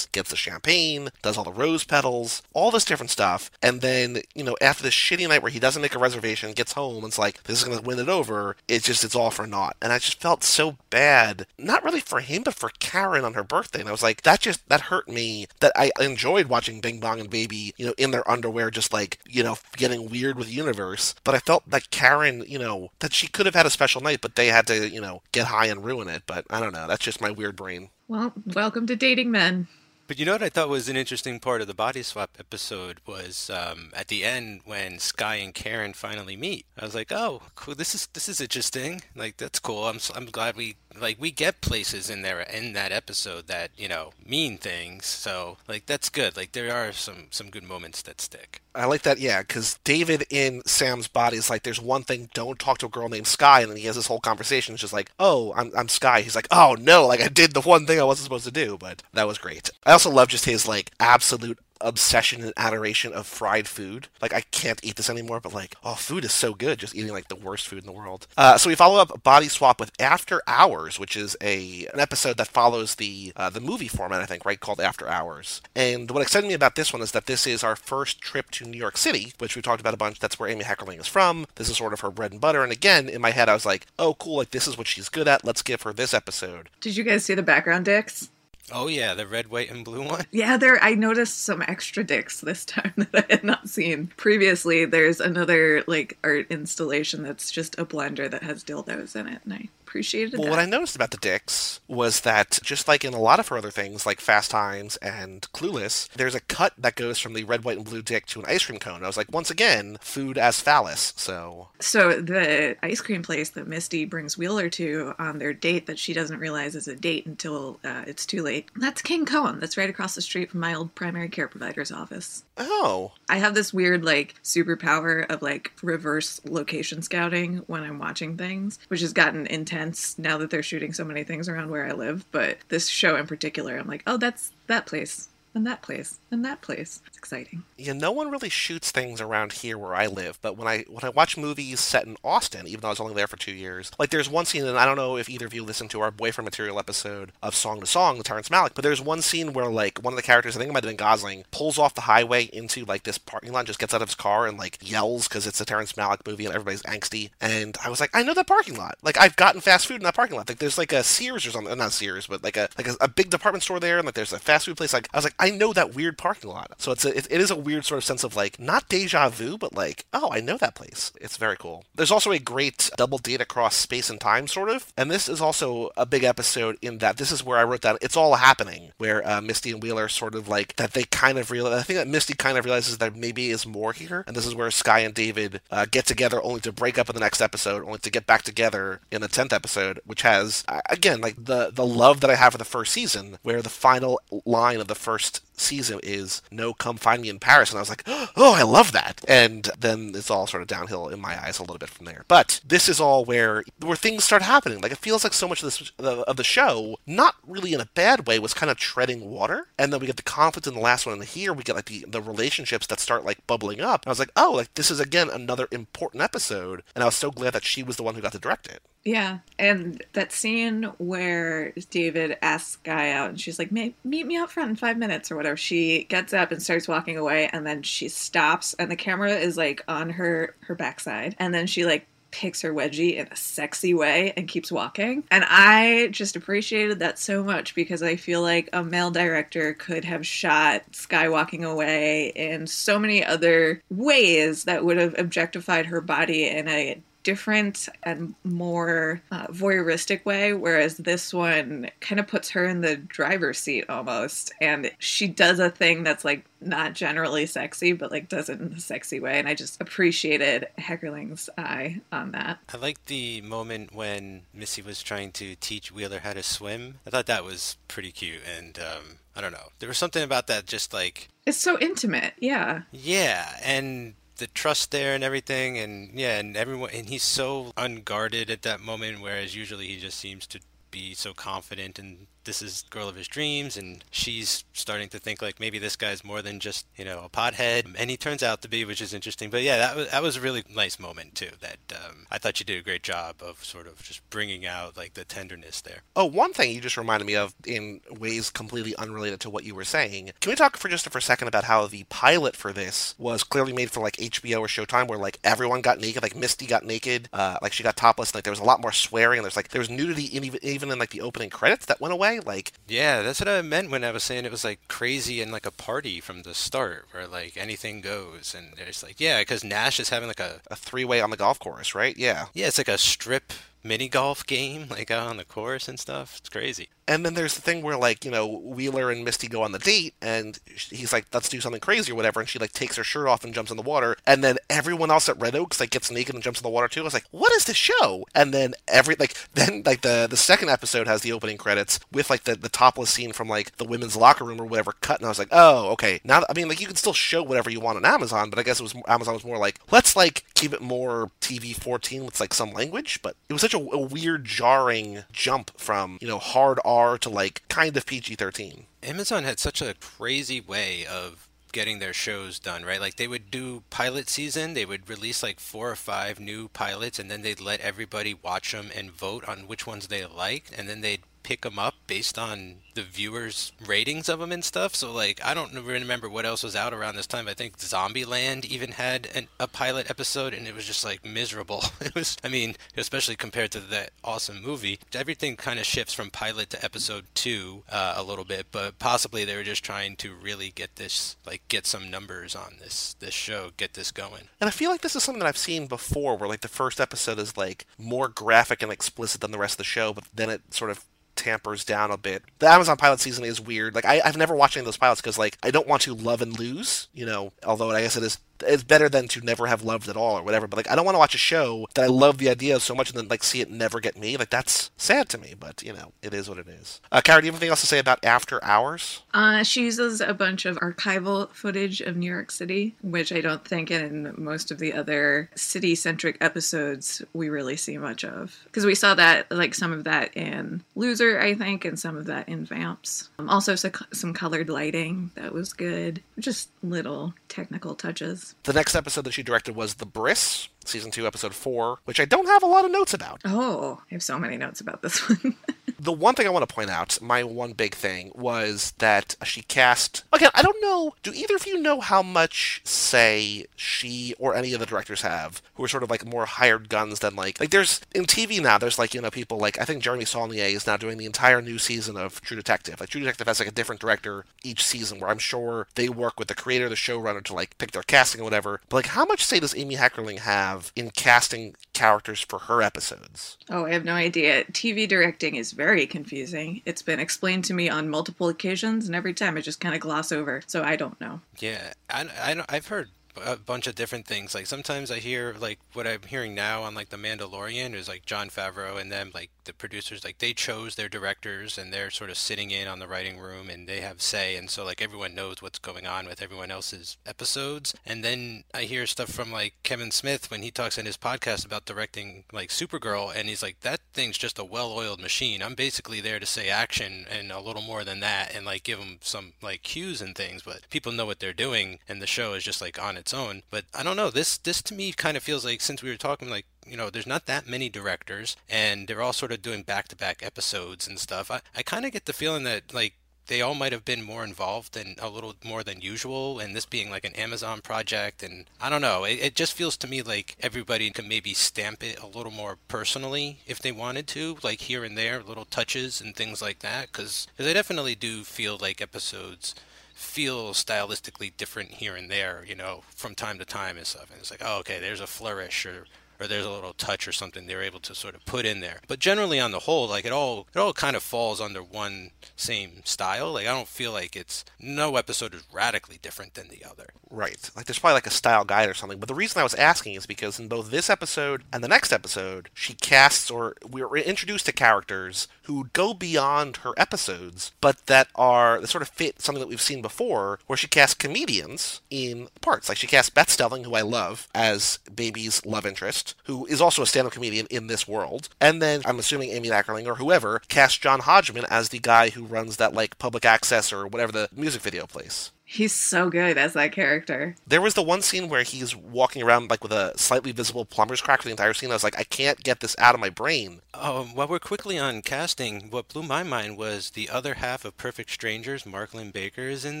Speaker 1: gets the champagne does all the rose petals all this different stuff. And then you know after this shitty night where he doesn't make a reservation gets home and it's like this is going to win it over. It's just it's all for naught. And I just felt so bad not really for him but for Karen on her birthday. And I was like that just that hurt me that I enjoyed watching Bing Bong and Baby you know in their underwear just like you know getting weird with the universe. But I felt that Karen you know that she could have had a special night but they had to you know get high and ruin it. But I don't know. That's just my weird brain
Speaker 4: well, welcome to dating men.
Speaker 2: But you know what I thought was an interesting part of the body swap episode was um, at the end when Sky and Karen finally meet. I was like, oh, cool. This is this is interesting. Like that's cool. I'm I'm glad we like we get places in there in that episode that you know mean things. So like that's good. Like there are some some good moments that stick.
Speaker 1: I like that, yeah, because David in Sam's body is like, there's one thing, don't talk to a girl named Sky, and then he has this whole conversation. It's just like, oh, I'm, I'm Sky. He's like, oh no, like I did the one thing I wasn't supposed to do, but that was great. I also love just his like absolute obsession and adoration of fried food. Like I can't eat this anymore, but like, oh, food is so good. Just eating like the worst food in the world. Uh, so we follow up Body Swap with After Hours, which is a an episode that follows the uh, the movie format, I think, right, called After Hours. And what excited me about this one is that this is our first trip to New York City, which we talked about a bunch. That's where Amy Heckerling is from. This is sort of her bread and butter. And again, in my head, I was like, oh, cool, like this is what she's good at. Let's give her this episode.
Speaker 4: Did you guys see the background dicks?
Speaker 2: Oh yeah, the red, white, and blue one.
Speaker 4: Yeah, there. I noticed some extra dicks this time that I had not seen previously. There's another like art installation that's just a blender that has dildos in it, and I appreciated
Speaker 1: Well,
Speaker 4: that.
Speaker 1: what I noticed about the dicks was that just like in a lot of her other things, like Fast Times and Clueless, there's a cut that goes from the red, white, and blue dick to an ice cream cone. I was like, once again, food as phallus. So
Speaker 4: So the ice cream place that Misty brings Wheeler to on their date that she doesn't realize is a date until uh, it's too late. That's King Cohen. That's right across the street from my old primary care provider's office.
Speaker 1: oh,
Speaker 4: I have this weird like superpower of like reverse location scouting when I'm watching things, which has gotten intense now that they're shooting so many things around where I live. But this show in particular, I'm like, oh, that's that place. And that place and that place. It's exciting.
Speaker 1: Yeah, no one really shoots things around here where I live, but when I when I watch movies set in Austin, even though I was only there for two years, like there's one scene, and I don't know if either of you listened to our boyfriend material episode of Song to Song, the Terrence Malick, but there's one scene where like one of the characters, I think it might have been Gosling, pulls off the highway into like this parking lot, just gets out of his car and like yells because it's a Terrence Malick movie and everybody's angsty. And I was like, I know that parking lot. Like I've gotten fast food in that parking lot. Like there's like a Sears or something, not Sears, but like a like a, a big department store there, and like there's a fast food place. Like I was like, I know that weird parking lot. So it's a, it, it is a weird sort of sense of like not deja vu, but like oh, I know that place. It's very cool. There's also a great double date across space and time, sort of, and this is also a big episode in that this is where I wrote down it's all happening, where uh, Misty and Wheeler sort of like that they kind of realize. I think that Misty kind of realizes there maybe is more here, and this is where Sky and David uh, get together only to break up in the next episode, only to get back together in the tenth episode, which has again like the the love that I have for the first season, where the final line of the first first season is no come find me in paris. And i was like oh i love that. And then it's all sort of downhill in my eyes a little bit from there. But this is all where where things start happening. Like it feels like so much of this of the show not really in a bad way was kind of treading water. And then we get the conflict in the last one and here. We get like the, the relationships that start like bubbling up. And i was like oh like this is again another important episode. And i was so glad that she was the one who got to direct it.
Speaker 4: Yeah, and that scene where David asks Sky out, and she's like, "Meet me out front in five minutes or whatever." She gets up and starts walking away, and then she stops, and the camera is like on her her backside, and then she like picks her wedgie in a sexy way and keeps walking. And I just appreciated that so much because I feel like a male director could have shot Sky walking away in so many other ways that would have objectified her body in a different and more uh, voyeuristic way, whereas this one kind of puts her in the driver's seat almost. And she does a thing that's like not generally sexy, but like does it in a sexy way. And I just appreciated Heckerling's eye on that.
Speaker 2: I liked the moment when Misty was trying to teach Wheeler how to swim. I thought that was pretty cute, and um, I don't know. There was something about that, just like
Speaker 4: It's so intimate, yeah.
Speaker 2: yeah, and the trust there and everything, and yeah, and everyone, and he's so unguarded at that moment, whereas usually he just seems to be so confident and this is girl of his dreams and she's starting to think like maybe this guy's more than just you know a pothead and he turns out to be which is interesting but yeah that was that was a really nice moment too that um, i thought you did a great job of sort of just bringing out like the tenderness there
Speaker 1: Oh, one thing you just reminded me of in ways completely unrelated to what you were saying. Can we talk for just for a second about how the pilot for this was clearly made for like HBO or Showtime, where like everyone got naked, like Misty got naked, uh, like she got topless, and, like there was a lot more swearing, and there's like there was nudity in even even in like the opening credits that went away. Like
Speaker 2: yeah that's what i meant when i was saying it was like crazy and like a party from the start where like anything goes and it's like yeah because nash is having like a
Speaker 1: a three way on the golf course, right? Yeah.
Speaker 2: yeah it's like a strip mini golf game like out on the course and stuff it's crazy
Speaker 1: And then there's the thing where like you know Wheeler and Misty go on the date, and he's like, "Let's do something crazy or whatever," and she like takes her shirt off and jumps in the water, and then everyone else at Red Oaks like gets naked and jumps in the water too. I was like, "What is this show?" And then every like then like the the second episode has the opening credits with like the the topless scene from like the women's locker room or whatever cut, and I was like, "Oh, okay." Now I mean like you can still show whatever you want on Amazon, but I guess it was Amazon was more like, "Let's like keep it more TV 14 with like some language," but it was such a, a weird jarring jump from you know hard R to like kind of PG 13.
Speaker 2: Amazon had such a crazy way of getting their shows done, right? Like they would do pilot season, they would release like four or five new pilots, and then they'd let everybody watch them and vote on which ones they liked, and then they'd pick them up based on the viewers' ratings of them and stuff. So like, I don't remember what else was out around this time. I think Zombieland even had an, a pilot episode, and it was just like miserable. It was, I mean, especially compared to that awesome movie. Everything kind of shifts from pilot to episode two uh, a little bit, but possibly they were just trying to really get this, like, get some numbers on this this show, get this going.
Speaker 1: And I feel like this is something that I've seen before, where like the first episode is like more graphic and explicit than the rest of the show, but then it sort of tampers down a bit. The Amazon pilot season is weird. Like I, have never watched any of those pilots because like I don't want to love and lose. You know, although I guess it is it's better than to never have loved at all or whatever. But like, I don't want to watch a show that I love the idea so much and then like see it never get me. Like that's sad to me. But you know, it is what it is. Uh, Kara, do you have anything else to say about After Hours?
Speaker 4: Uh, she uses a bunch of archival footage of New York City, which I don't think in most of the other city-centric episodes we really see much of. Because we saw that, like some of that in Loser, I think, and some of that in Vamps. Um, also, so, some colored lighting that was good. Just little technical touches.
Speaker 1: The next episode that she directed was The Bris, season two, episode four, which I don't have a lot of notes about.
Speaker 4: Oh, I have so many notes about this one.
Speaker 1: the one thing I want to point out, my one big thing, was that she cast. Again, I don't know. Do either of you know how much say she or any of the directors have, who are sort of like more hired guns than like like there's in TV now. There's like you know people like I think Jeremy Saulnier is now doing the entire new season of True Detective. Like True Detective has like a different director each season, where I'm sure they work with the creator, the showrunner to like pick their casting or whatever. But like, how much say does Amy Heckerling have in casting characters for her episodes?
Speaker 4: Oh, I have no idea. TV directing is very confusing. It's been explained to me on multiple occasions, and every time I just kind of gloss over. So I don't know.
Speaker 2: Yeah, I, I I've heard a bunch of different things. Like sometimes I hear like what I'm hearing now on like The Mandalorian is like Jon Favreau and them like the producers like they chose their directors and they're sort of sitting in on the writing room and they have say and so like everyone knows what's going on with everyone else's episodes. And then I hear stuff from like Kevin Smith when he talks in his podcast about directing like Supergirl and he's like that thing's just a well-oiled machine. I'm basically there to say action and a little more than that and like give them some like cues and things, but people know what they're doing and the show is just like on its own. But I don't know. This this to me kind of feels like since we were talking like you know, there's not that many directors, and they're all sort of doing back-to-back episodes and stuff. I, I kind of get the feeling that like they all might have been more involved than a little more than usual and this being like an amazon project and i don't know it, it, just feels to me like everybody could maybe stamp it a little more personally if they wanted to like here and there little touches and things like that because i definitely do feel like episodes feel stylistically different here and there you know from time to time and stuff and it's like oh okay there's a flourish or or there's a little touch or something they're able to sort of put in there. But generally on the whole, like it all it all kind of falls under one same style. Like I don't feel like it's no episode is radically different than the other.
Speaker 1: Right. Like there's probably like a style guide or something. But the reason I was asking is because in both this episode and the next episode, she casts or we're introduced to characters who go beyond her episodes, but that are that sort of fit something that we've seen before, where she casts comedians in parts. Like she casts Beth Stelling, who I love, as Baby's love interest, who is also a stand-up comedian in this world. And then I'm assuming Amy Heckerling or whoever cast John Hodgman as the guy who runs that like public access or whatever the music video place.
Speaker 4: He's so good as that character.
Speaker 1: There was the one scene where he's walking around like with a slightly visible plumber's crack for the entire scene. I was like, I can't get this out of my brain.
Speaker 2: Um, while we're quickly on casting, what blew my mind was the other half of Perfect Strangers, Mark Linn-Baker, is in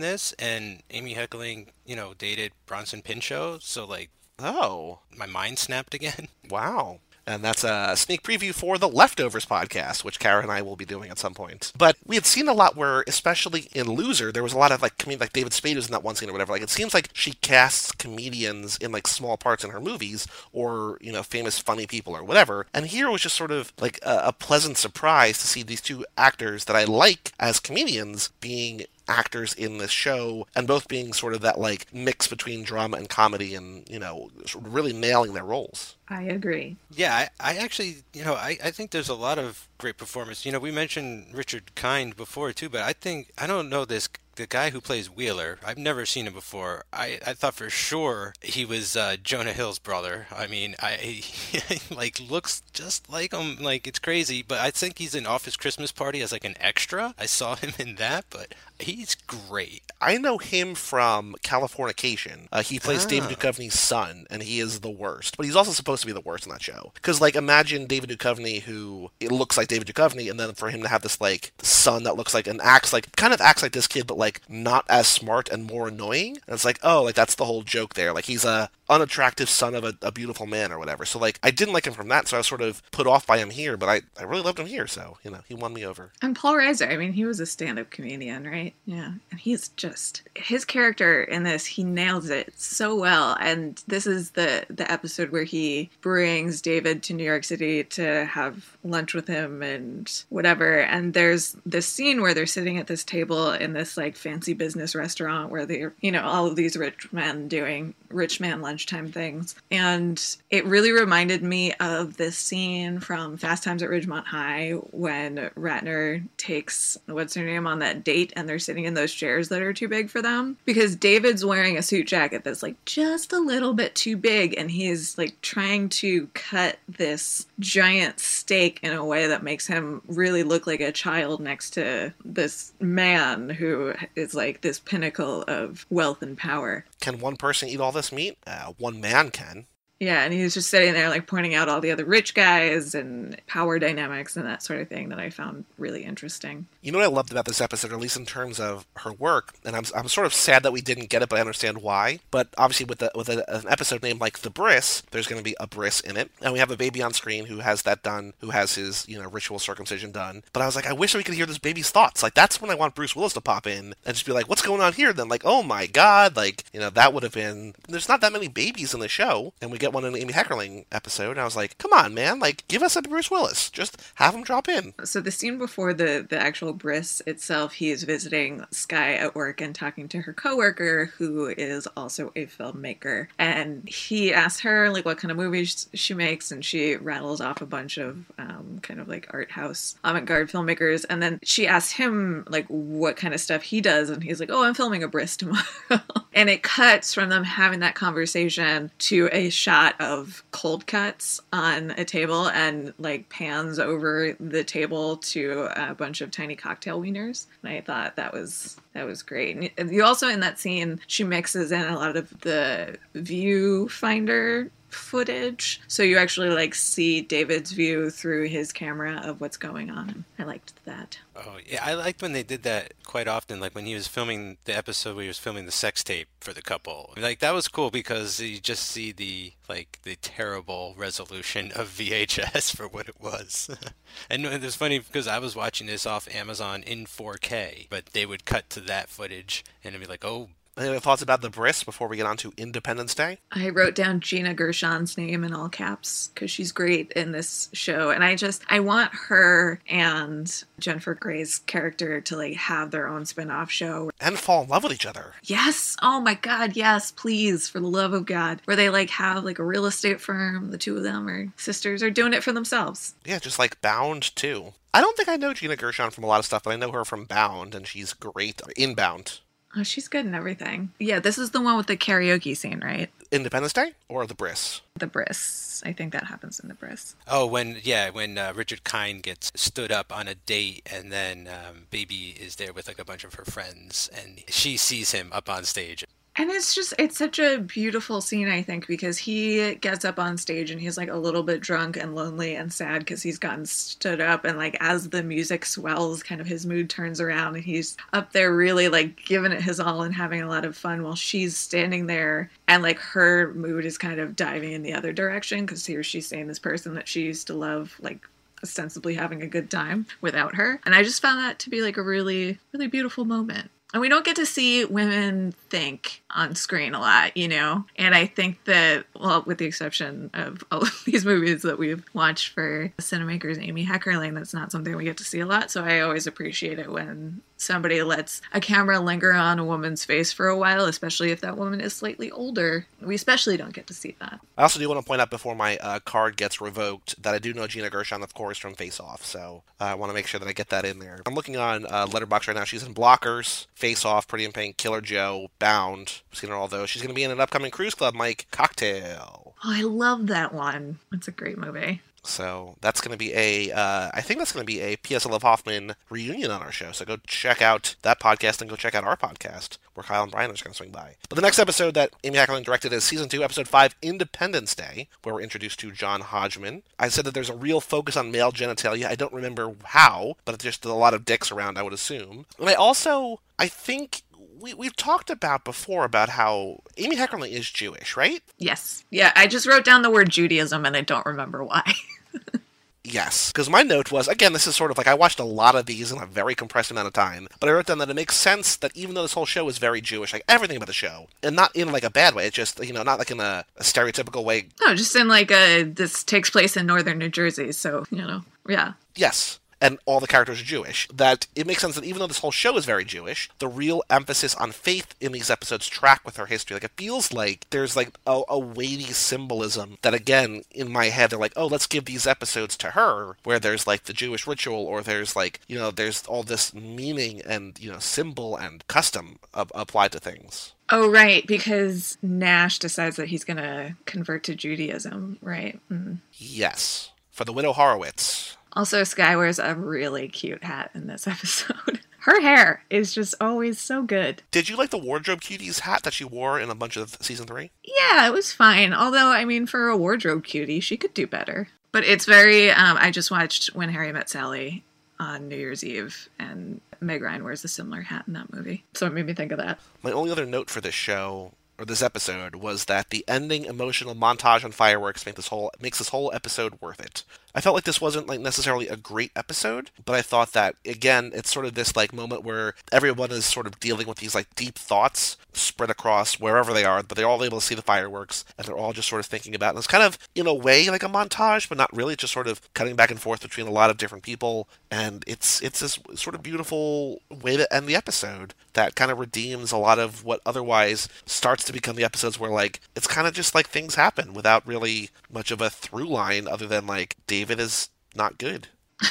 Speaker 2: this, and Amy Heckerling, you know, dated Bronson Pinchot. So like,
Speaker 1: oh,
Speaker 2: my mind snapped again.
Speaker 1: Wow. And that's a sneak preview for the Leftovers podcast, which Kara and I will be doing at some point. But we had seen a lot where, especially in Loser, there was a lot of like comedian, like David Spade was in that one scene or whatever. Like it seems like she casts comedians in like small parts in her movies, or you know, famous funny people or whatever. And here it was just sort of like a, a pleasant surprise to see these two actors that I like as comedians being actors in this show and both being sort of that like mix between drama and comedy and you know really nailing their roles.
Speaker 4: I agree.
Speaker 2: Yeah i, I actually you know I, I think there's a lot of great performance you know we mentioned richard kind before too but i think i don't know this the guy who plays Wheeler, I've never seen him before. I, I thought for sure he was uh, Jonah Hill's brother. I mean, I he, like looks just like him. Like it's crazy, but I think he's in Office Christmas Party as like an extra. I saw him in that, but he's great.
Speaker 1: I know him from Californication. Uh, he plays
Speaker 2: Ah.
Speaker 1: David Duchovny's son, and he is the worst. But he's also supposed to be the worst in that show. Because, like, imagine David Duchovny, who it looks like David Duchovny, and then for him to have this like son that looks like and acts like kind of acts like this kid, but like not as smart and more annoying. And it's like, oh, like that's the whole joke there. Like he's a unattractive son of a, a beautiful man or whatever. So like I didn't like him from that, so I was sort of put off by him here. But I I really loved him here, so you know he won me over.
Speaker 4: And Paul Reiser, I mean, he was a stand-up comedian, right? Yeah, and he's just his character in this. He nails it so well. And this is the the episode where he brings David to New York City to have lunch with him and whatever. And there's this scene where they're sitting at this table in this like fancy business restaurant where they're you know all of these rich men doing rich man lunchtime things. And it really reminded me of this scene from Fast Times at Ridgemont High when Ratner takes what's her name on that date and they're sitting in those chairs that are too big for them. Because David's wearing a suit jacket that's like just a little bit too big and he's like trying to cut this giant steak in a way that makes him really look like a child next to this man who is like this pinnacle of wealth and power.
Speaker 1: Can one person eat all this meat? Uh, one man can.
Speaker 4: Yeah, and he was just sitting there like pointing out all the other rich guys and power dynamics and that sort of thing that I found really interesting.
Speaker 1: You know what I loved about this episode, at least in terms of her work, and I'm, I'm sort of sad that we didn't get it, but I understand why. But obviously, with the, with a, an episode named like The Bris, there's going to be a Bris in it, and we have a baby on screen who has that done, who has his you know ritual circumcision done. But I was like, I wish we could hear this baby's thoughts. Like that's when I want Bruce Willis to pop in and just be like, what's going on here? Then like, oh my god, like you know that would have been. There's not that many babies in the show, and we get one in the Amy Heckerling episode, and I was like, come on, man, like give us a Bruce Willis, just have him drop in.
Speaker 4: So the scene before the the actual bris itself, he is visiting Sky at work and talking to her coworker who is also a filmmaker, and he asks her like what kind of movies she makes, and she rattles off a bunch of um, kind of like art house avant-garde filmmakers, and then she asks him like what kind of stuff he does, and he's like, oh, I'm filming a Bris tomorrow, and it cuts from them having that conversation to a shot of cold cuts on a table and like pans over the table to a bunch of tiny cocktail wieners. And I thought that was that was great. And you also in that scene she mixes in a lot of the viewfinder footage so you actually like see david's view through his camera of what's going on i liked that
Speaker 2: Oh yeah, I liked when they did that quite often. Like when he was filming the episode where he was filming the sex tape for the couple. Like that was cool because you just see the like the terrible resolution of VHS for what it was. and it was funny because I was watching this off Amazon in 4K, but they would cut to that footage and it'd be like, oh.
Speaker 1: Any other thoughts about the Bris before we get on to Independence Day?
Speaker 4: I wrote down Gina Gershon's name in all caps because she's great in this show. And I just, I want her and Jennifer Grey's character to like have their own spin off show.
Speaker 1: And fall in love with each other.
Speaker 4: Yes. Oh my God. Yes. Please. For the love of God. Where they like have like a real estate firm. The two of them are sisters are doing it for themselves.
Speaker 1: Yeah, just like Bound too. I don't think I know Gina Gershon from a lot of stuff, but I know her from Bound, and she's great in Bound.
Speaker 4: Oh, she's good in everything. Yeah. This is the one with the karaoke scene, right?
Speaker 1: Independence Day or the Bris?
Speaker 4: The Bris. I think that happens in the Bris.
Speaker 2: Oh, when yeah, when uh, Richard Kind gets stood up on a date, and then um, Baby is there with like a bunch of her friends, and she sees him up on stage.
Speaker 4: And it's just, it's such a beautiful scene, I think, because he gets up on stage and he's like a little bit drunk and lonely and sad because he's gotten stood up. And like as the music swells, kind of his mood turns around and he's up there really like giving it his all and having a lot of fun while she's standing there and like her mood is kind of diving in the other direction because here she's seeing this person that she used to love, like ostensibly having a good time without her. And I just found that to be like a really, really beautiful moment. And we don't get to see women think on screen a lot, you know? And I think that, well, with the exception of all of these movies that we've watched for cinemakers Amy Heckerling, that's not something we get to see a lot. So I always appreciate it when somebody lets a camera linger on a woman's face for a while, especially if that woman is slightly older. We especially don't get to see that.
Speaker 1: I also do want to point out before my uh, card gets revoked that I do know Gina Gershon, of course, from Face Off, so uh, I want to make sure that I get that in there. I'm looking on uh, Letterboxd right now. She's in Blockers, Face Off, Pretty in Pink, Killer Joe, Bound. We've seen her all those. She's going to be in an upcoming cruise club, Mike Cocktail.
Speaker 4: Oh, I love that one. It's a great movie.
Speaker 1: So that's going to be a, uh, I think that's going to be a P.S. I Love Hoffman reunion on our show. So go check out that podcast and go check out our podcast where Kyle and Brian are just going to swing by. But the next episode that Amy Heckerling directed is season two, episode five, Independence Day, where we're introduced to John Hodgman. I said that there's a real focus on male genitalia. I don't remember how, but it's just a lot of dicks around, I would assume. And I also, I think we, we've talked about before about how Amy Heckerling is Jewish, right?
Speaker 4: Yes. Yeah, I just wrote down the word Judaism and I don't remember why.
Speaker 1: Yes, because my note was again, this is sort of like I watched a lot of these in a very compressed amount of time, but I wrote down that it makes sense that even though this whole show is very Jewish, like everything about the show, and not in like a bad way, it's just you know not like in a, a stereotypical way.
Speaker 4: no, just in like a this takes place in northern New Jersey, so you know, yeah.
Speaker 1: Yes. And all the characters are Jewish. That it makes sense that even though this whole show is very Jewish, the real emphasis on faith in these episodes track with her history. Like it feels like there's like a, a weighty symbolism that again in my head they're like, oh, let's give these episodes to her, where there's like the Jewish ritual, or there's like you know there's all this meaning and you know symbol and custom of, applied to things.
Speaker 4: Oh, right, because Nash decides that he's going to convert to Judaism, right? Mm.
Speaker 1: Yes, for the widow Horowitz.
Speaker 4: Also, Sky wears a really cute hat in this episode. Her hair is just always so good.
Speaker 1: Did you like the wardrobe cuties hat that she wore in a bunch of season three?
Speaker 4: Yeah, it was fine. Although, I mean, for a wardrobe cutie, she could do better. But it's very. Um, I just watched When Harry Met Sally on New Year's Eve, and Meg Ryan wears a similar hat in that movie. So it made me think of that.
Speaker 1: My only other note for this show or this episode was that the ending emotional montage on fireworks make this whole makes this whole episode worth it. I felt like this wasn't like necessarily a great episode, but I thought that again, it's sort of this like moment where everyone is sort of dealing with these like deep thoughts spread across wherever they are, but they're all able to see the fireworks and they're all just sort of thinking about it. And it's kind of in a way like a montage, but not really, just sort of cutting back and forth between a lot of different people. And it's it's this sort of beautiful way to end the episode that kind of redeems a lot of what otherwise starts to become the episodes where like it's kind of just like things happen without really much of a through line other than like David is not good.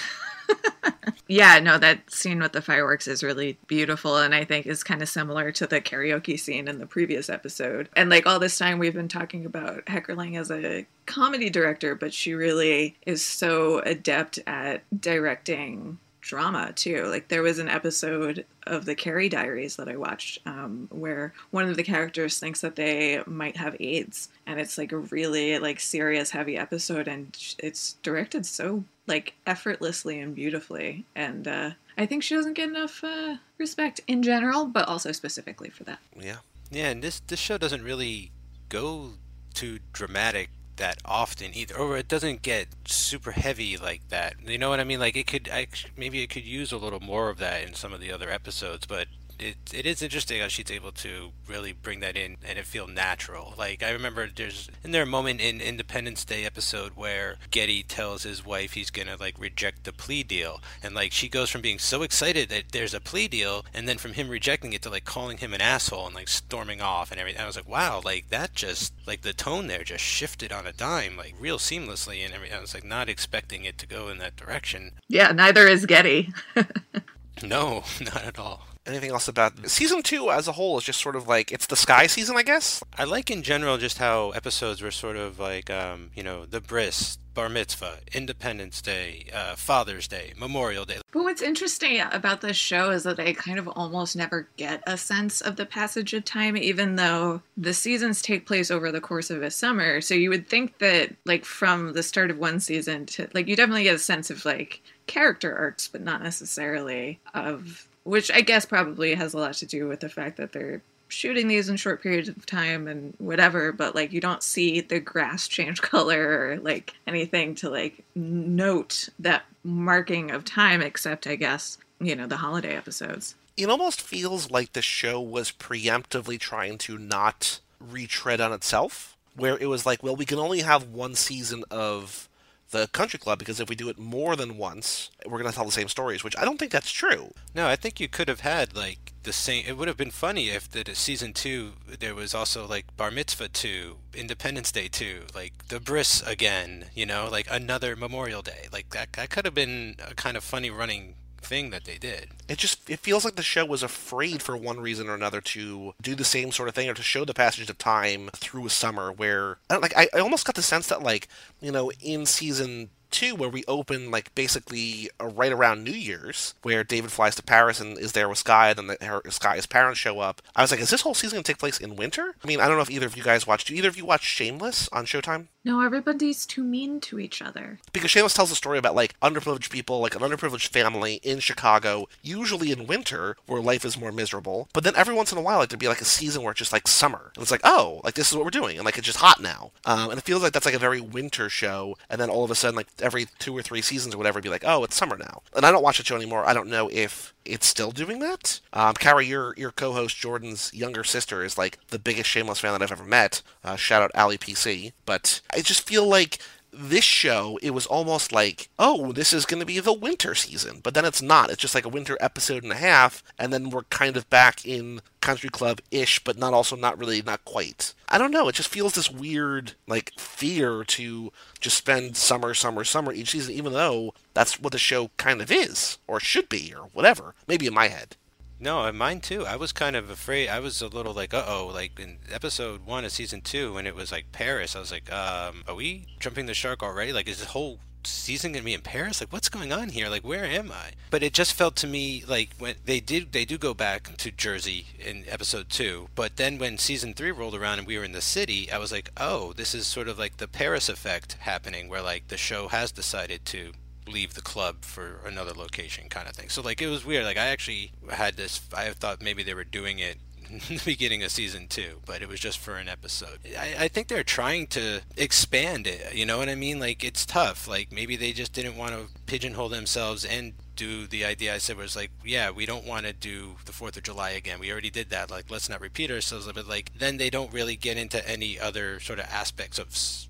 Speaker 4: Yeah, no, that scene with the fireworks is really beautiful and I think is kind of similar to the karaoke scene in the previous episode. And like all this time we've been talking about Heckerling as a comedy director, but she really is so adept at directing drama too. Like there was an episode of the Carrie Diaries that I watched um, where one of the characters thinks that they might have AIDS, and it's like a really like serious, heavy episode, and it's directed so like effortlessly and beautifully, and uh, I think she doesn't get enough uh, respect in general, but also specifically for that.
Speaker 1: Yeah.
Speaker 2: Yeah, and this this show doesn't really go too dramatic that often either, or it doesn't get super heavy like that. You know what I mean? Like it could, I, maybe it could use a little more of that in some of the other episodes, but it it is interesting how she's able to really bring that in and it feel natural. Like I remember there's in there a moment in Independence Day episode where Getty tells his wife he's gonna like reject the plea deal, and like she goes from being so excited that there's a plea deal, and then from him rejecting it to like calling him an asshole and like storming off and everything. I was like, wow, like that just like the tone there just shifted on a dime, like real seamlessly, and everything. I was like not expecting it to go in that direction.
Speaker 4: Yeah, neither is Getty.
Speaker 2: No, not at all.
Speaker 1: Anything else about season two as a whole is just sort of like it's the sky season, I guess.
Speaker 2: I like in general just how episodes were sort of like, um, you know, the bris, bar mitzvah, Independence Day, uh, Father's Day, Memorial Day.
Speaker 4: But what's interesting about this show is that I kind of almost never get a sense of the passage of time, even though the seasons take place over the course of a summer. So you would think that, like, from the start of one season to, like, you definitely get a sense of, like, character arcs, but not necessarily of, which I guess probably has a lot to do with the fact that they're shooting these in short periods of time and whatever but like you don't see the grass change color or like anything to like note that marking of time except i guess you know the holiday episodes.
Speaker 1: It almost feels like the show was preemptively trying to not retread on itself, where it was like, well, we can only have one season of the country club because if we do it more than once, we're going to tell the same stories, which I don't think that's true.
Speaker 2: No, I think you could have had like the same. It would have been funny if the, season two there was also like Bar Mitzvah two, Independence Day two, like the Bris again. You know, like another Memorial Day. Like that. That could have been a kind of funny running thing that they did.
Speaker 1: It just it feels like the show was afraid for one reason or another to do the same sort of thing or to show the passage of time through a summer where I don't like I, I almost got the sense that like, you know, in season two where we open like basically uh, right around New Year's, where David flies to Paris and is there with Sky, and then the, her, Skye's parents show up. I was like, is this whole season gonna take place in winter? I mean, I don't know if either of you guys watched. Do either of you watch Shameless on Showtime?
Speaker 4: No, everybody's too mean to each other.
Speaker 1: Because Shameless tells a story about like underprivileged people, like an underprivileged family in Chicago, usually in winter, where life is more miserable. But then every once in a while, like there'd be like a season where it's just like summer, and it's like, oh, like this is what we're doing, and like it's just hot now, um, and it feels like that's like a very winter show. And then all of a sudden, like every two or three seasons or whatever, be like, oh, it's summer now. And I don't watch the show anymore. I don't know if it's still doing that. Um, your your co-host Jordan's younger sister is like the biggest Shameless fan that I've ever met. Uh, shout out Ali PC. But I just feel like this show, it was almost like, oh, this is going to be the winter season, but then it's not. It's just like a winter episode and a half, and then we're kind of back in country club ish, but not also not really, not quite. I don't know. It just feels this weird, like, fear to just spend summer, summer, summer each season, even though that's what the show kind of is, or should be, or whatever. Maybe in my head.
Speaker 2: No, and mine too. I was kind of afraid. I was a little like, uh oh, like in episode one of season two, when it was like Paris, I was like, um, are we jumping the shark already? Like, is this whole season gonna be in Paris? Like, what's going on here? Like, where am I? But it just felt to me like when they did, they do go back to Jersey in episode two. But then when season three rolled around and we were in the city, I was like, oh, this is sort of like the Paris effect happening, where like the show has decided to leave the club for another location kind of thing. So like it was weird. Like I actually had this I thought maybe they were doing it the beginning of season two, but it was just for an episode. I, I think they're trying to expand it. You know what I mean? Like it's tough. Like maybe they just didn't want to pigeonhole themselves and do the idea I said was like, yeah, we don't want to do the Fourth of July again. We already did that. Like, let's not repeat ourselves. But like, then they don't really get into any other sort of aspects of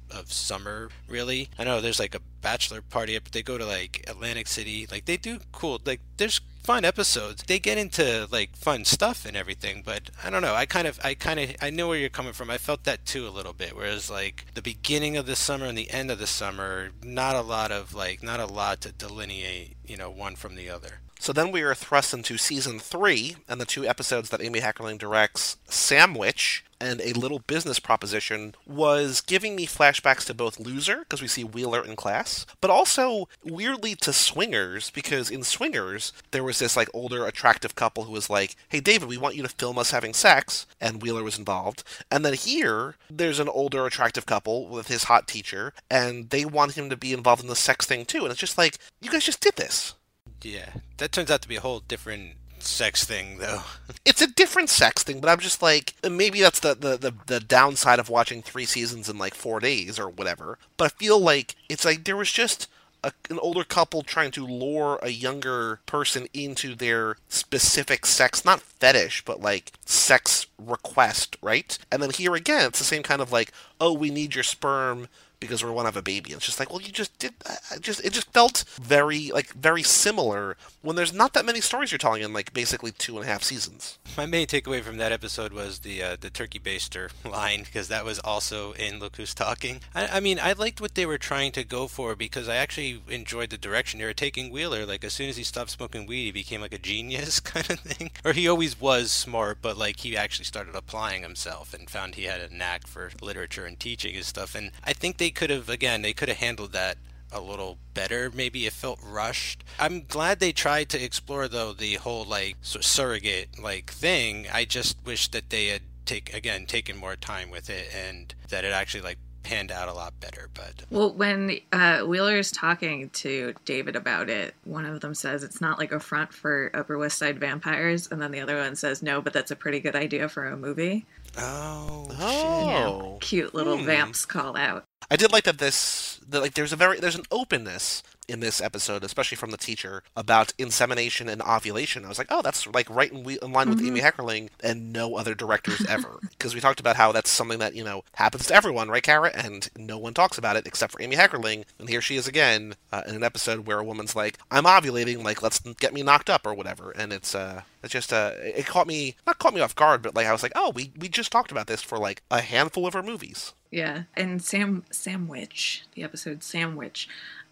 Speaker 2: of summer. Really, I know there's like a bachelor party, but they go to like Atlantic City. Like, they do cool. Like, there's fun episodes. They get into like fun stuff and everything, but I don't know. I kind of, I kind of, I know where you're coming from. I felt that too a little bit. Whereas like the beginning of the summer and the end of the summer, not a lot of like, not a lot to delineate, you know, one from the other.
Speaker 1: So then we are thrust into season three and the two episodes that Amy Heckerling directs, Sandwich and A Little Business Proposition, was giving me flashbacks to both Loser, because we see Wheeler in class, but also weirdly to Swingers, because in Swingers, there was this like older attractive couple who was like, hey David, we want you to film us having sex, and Wheeler was involved. And then here, there's an older attractive couple with his hot teacher, and they want him to be involved in the sex thing too. And it's just like, you guys just did this.
Speaker 2: Yeah, that turns out to be a whole different sex thing, though.
Speaker 1: it's a different sex thing, but I'm just like, uh, maybe that's the, the, the, the, downside of watching three seasons in like four days or whatever. But I feel like it's like there was just a, an older couple trying to lure a younger person into their specific sex, not fetish, but like sex request, right? And then here again, it's the same kind of like, oh, we need your sperm because we want to have a baby. It's just like, well, you just did. I just it just felt very like very similar when there's not that many stories you're telling in like basically two and a half seasons.
Speaker 2: My main takeaway from that episode was the uh, the turkey baster line because that was also in Look Who's Talking. I, I mean, I liked what they were trying to go for because I actually enjoyed the direction they were taking Wheeler. Like as soon as he stopped smoking weed, he became like a genius kind of thing. Or he always was smart, but like he actually started applying himself and found he had a knack for literature and teaching and stuff. And I think they could have again they could have handled that a little better. Maybe it felt rushed. I'm glad they tried to explore though the whole like surrogate like thing. I just wish that they had take again taken more time with it and that it actually like panned out a lot better. But
Speaker 4: well, when uh, Wheeler is talking to David about it, one of them says it's not like a front for Upper West Side vampires, and then the other one says no, but that's a pretty good idea for a movie.
Speaker 2: Oh,
Speaker 1: oh.
Speaker 4: Yeah, cute little hmm. vamps call out.
Speaker 1: I did like that this that like there's a very there's an openness in this episode, especially from the teacher, about insemination and ovulation. I was like, oh, that's like right in, in line with mm-hmm. Amy Heckerling and no other directors ever. Because we talked about how that's something that, you know, happens to everyone, right, Kara? And no one talks about it except for Amy Heckerling. And here she is again uh, in an episode where a woman's like, I'm ovulating, like, let's get me knocked up or whatever. And it's, uh, it's just, uh, it caught me, not caught me off guard, but like, I was like, oh, we, we just talked about this for like a handful of our movies.
Speaker 4: Yeah, and Sam Sandwich, the episode Sandwich,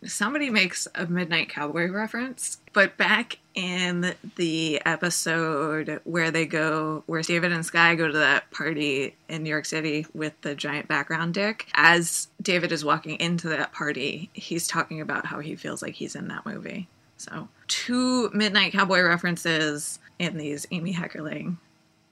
Speaker 4: somebody makes a Midnight Cowboy reference, but back in the episode where they go, where David and Sky go to that party in New York City with the giant background dick, as David is walking into that party, he's talking about how he feels like he's in that movie. So, two Midnight Cowboy references in these Amy Heckerling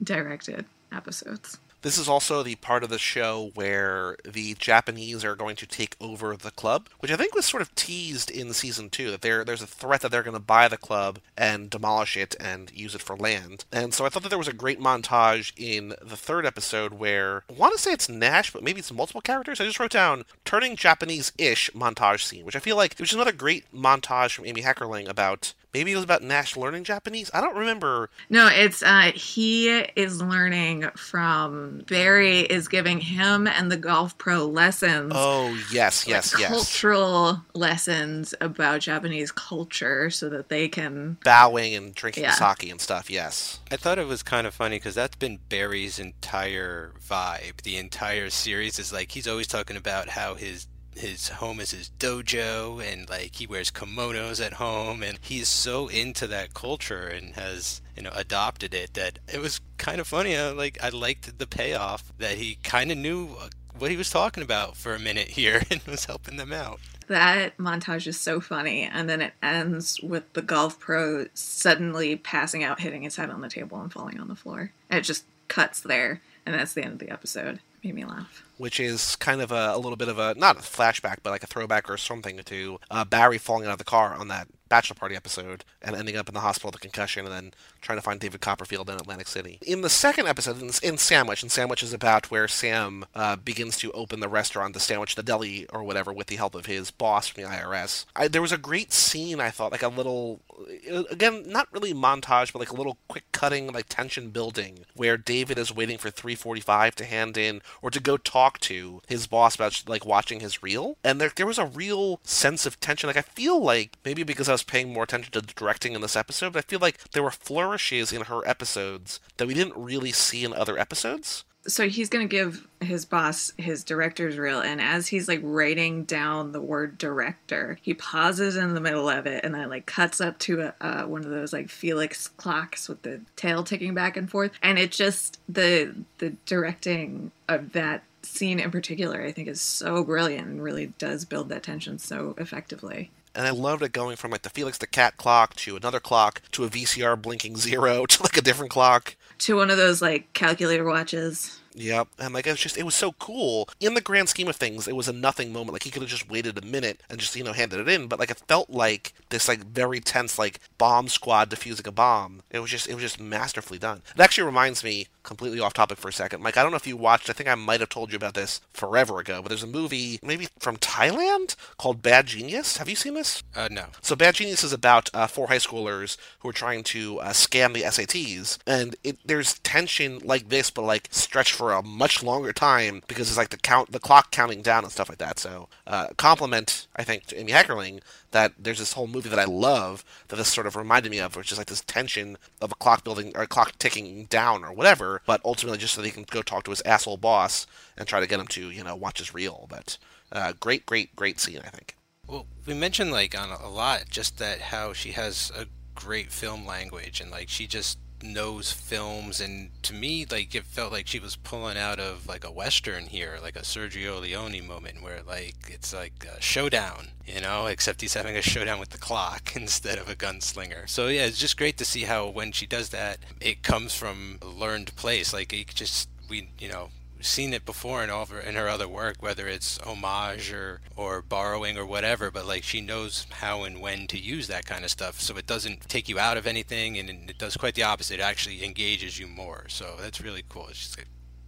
Speaker 4: directed episodes.
Speaker 1: This is also the part of the show where the Japanese are going to take over the club, which I think was sort of teased in season two that there there's a threat that they're going to buy the club and demolish it and use it for land. And so I thought that there was a great montage in the third episode where I want to say it's Nash, but maybe it's multiple characters. I just wrote down turning Japanese-ish montage scene, which I feel like it was another great montage from Amy Heckerling about maybe it was about Nash learning Japanese. I don't remember.
Speaker 4: No, it's uh, he is learning from Barry is giving him and the golf pro lessons.
Speaker 1: Oh yes, yes,
Speaker 4: like,
Speaker 1: yes.
Speaker 4: Cultural lessons about Japanese culture, so that they can
Speaker 1: bowing and drinking
Speaker 4: Yeah.
Speaker 1: sake and stuff. Yes.
Speaker 2: I thought it was kind of funny because that's been Barry's entire vibe. The entire series is like he's always talking about how his his home is his dojo and like he wears kimonos at home and he's so into that culture and has you know adopted it that it was kind of funny. I, like I liked the payoff that he kind of knew uh, what he was talking about for a minute here and was helping them out.
Speaker 4: That montage is so funny, and then it ends with the golf pro suddenly passing out, hitting his head on the table, and falling on the floor. And it just cuts there, and that's the end of the episode. Made me laugh.
Speaker 1: Which is kind of a, a little bit of a not a flashback, but like a throwback or something to uh, Barry falling out of the car on that bachelor party episode and ending up in the hospital with a concussion, and then trying to find David Copperfield in Atlantic City. In the second episode, in, in Sandwich, and Sandwich is about where Sam uh, begins to open the restaurant, the Sandwich, the deli, or whatever, with the help of his boss from the IRS. I, there was a great scene, I thought, like a little, uh, again, not really montage, but like a little quick cutting, like tension building, where David is waiting for 345 to hand in or to go talk to his boss about like watching his reel, and there there was a real sense of tension. Like I feel like maybe because I was paying more attention to the directing in this episode, but I feel like there were flourishes in her episodes that we didn't really see in other episodes.
Speaker 4: So he's gonna give his boss his director's reel, and as he's like writing down the word director, he pauses in the middle of it, and then like cuts up to a, uh, one of those like Felix clocks with the tail ticking back and forth, and it just the the directing of that scene in particular, I think, is so brilliant and really does build that tension so effectively.
Speaker 1: And I loved it going from like the Felix the Cat clock to another clock to a VCR blinking zero to like a different clock.
Speaker 4: To one of those like calculator watches.
Speaker 1: Yep, and like it was just it was so cool. In the grand scheme of things, it was a nothing moment. Like he could have just waited a minute and just you know handed it in, but like it felt like this like very tense like bomb squad defusing a bomb. It was just it was just masterfully done. It actually reminds me completely off topic for a second. Mike, I don't know if you watched. I think I might have told you about this forever ago, but there's a movie maybe from Thailand called Bad Genius. Have you seen this?
Speaker 2: Uh, no.
Speaker 1: So Bad Genius is about uh, four high schoolers who are trying to uh, scam the SATs, and it, there's tension like this, but like stretched for a much longer time because it's like the count, the clock counting down and stuff like that. So uh, compliment, I think, to Amy Heckerling that there's this whole movie that I love that this sort of reminded me of, which is like this tension of a clock building or a clock ticking down or whatever, but ultimately just so that he can go talk to his asshole boss and try to get him to you know watch his reel. But uh, great, great, great scene, I think.
Speaker 2: Well, we mentioned like on a lot just that how she has a great film language and like she just knows films and to me like it felt like she was pulling out of like a western here like a Sergio Leone moment where like it's like a showdown you know except he's having a showdown with the clock instead of a gunslinger. So yeah it's just great to see how when she does that it comes from a learned place. Like it just we you know seen it before in all of her, in her other work, whether it's homage or or borrowing or whatever. But like she knows how and when to use that kind of stuff, so it doesn't take you out of anything, and it does quite the opposite. It actually engages you more. So that's really cool. It's just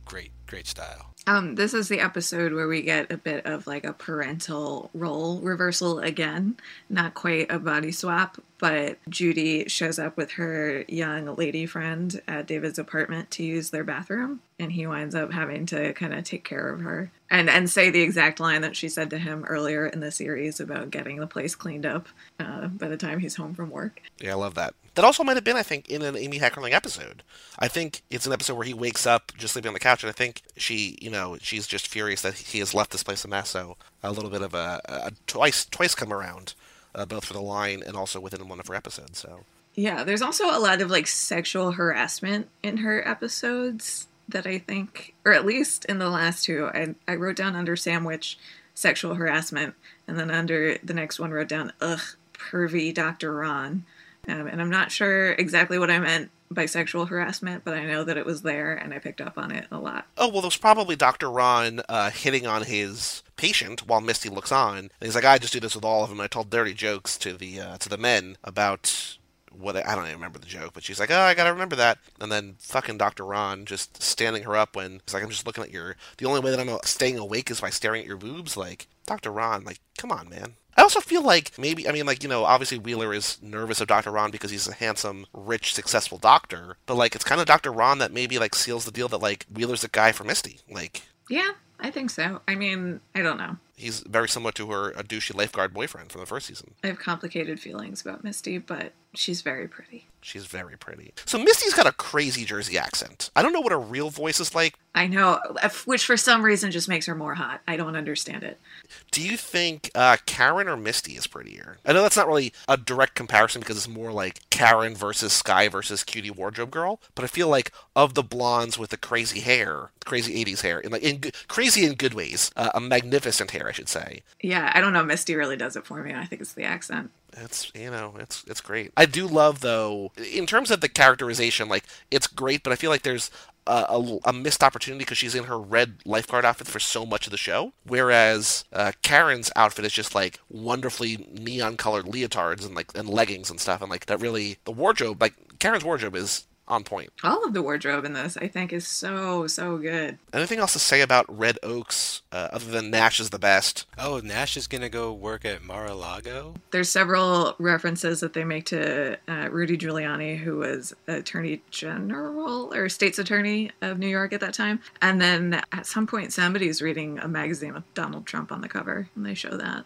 Speaker 2: great, great style.
Speaker 4: Um, this is the episode where we get a bit of like a parental role reversal again. Not quite a body swap, but Judy shows up with her young lady friend at David's apartment to use their bathroom, and he winds up having to kind of take care of her. And and say the exact line that she said to him earlier in the series about getting the place cleaned up uh, by the time he's home from work.
Speaker 1: Yeah, I love that. That also might have been, I think, in an Amy Heckerling episode. I think it's an episode where he wakes up just sleeping on the couch, and I think she, you know, she's just furious that he has left this place a mess. So a little bit of a, a twice twice come around, uh, both for the line and also within one of her episodes. So
Speaker 4: yeah, there's also a lot of like sexual harassment in her episodes that I think, or at least in the last two, I, I wrote down under sandwich sexual harassment, and then under the next one wrote down ugh pervy Dr. Ron, um, and I'm not sure exactly what I meant by sexual harassment, but I know that it was there, and I picked up on it a lot.
Speaker 1: Oh well, there's probably Dr. Ron uh, hitting on his patient while Misty looks on, and he's like, "I just do this with all of them." I told dirty jokes to the uh, to the men about what I don't even remember the joke, but she's like, "Oh, I gotta remember that." And then fucking Dr. Ron just standing her up when he's like, "I'm just looking at your. The only way that I'm staying awake is by staring at your boobs." Like Dr. Ron, like, come on, man. I also feel like maybe I mean like you know obviously Wheeler is nervous of Dr. Ron because he's a handsome, rich, successful doctor, but like it's kind of Dr. Ron that maybe like seals the deal that like Wheeler's the guy for Misty. Like
Speaker 4: yeah, I think so. I mean, I don't know.
Speaker 1: He's very similar to her a douchey lifeguard boyfriend from the first season.
Speaker 4: I have complicated feelings about Misty, but she's very pretty.
Speaker 1: She's very pretty. So Misty's got a crazy Jersey accent. I don't know what her real voice is like.
Speaker 4: I know, which for some reason just makes her more hot. I don't understand it.
Speaker 1: Do you think uh, Karen or Misty is prettier? I know that's not really a direct comparison because it's more like Karen versus Sky versus Cutie Wardrobe Girl, but I feel like of the blondes with the crazy hair, crazy '80s hair, in like in crazy in good ways, uh, a magnificent hair, I should say.
Speaker 4: Yeah, I don't know. Misty really does it for me. I think it's the accent
Speaker 1: it's you know it's it's great. I do love though in terms of the characterization, like it's great, but I feel like there's a, a, a missed opportunity because she's in her red lifeguard outfit for so much of the show, whereas uh, Karen's outfit is just like wonderfully neon colored leotards and like and leggings and stuff, and like that really the wardrobe like Karen's wardrobe is on point.
Speaker 4: All of the wardrobe in this, I think, is so so good.
Speaker 1: Anything else to say about Red Oaks uh, other than Nash is the best?
Speaker 2: Oh, Nash is gonna go work at Mar-a-Lago.
Speaker 4: There's several references that they make to uh, Rudy Giuliani, who was Attorney General or State's Attorney of New York at that time, and then at some point somebody's reading a magazine with Donald Trump on the cover, and they show that.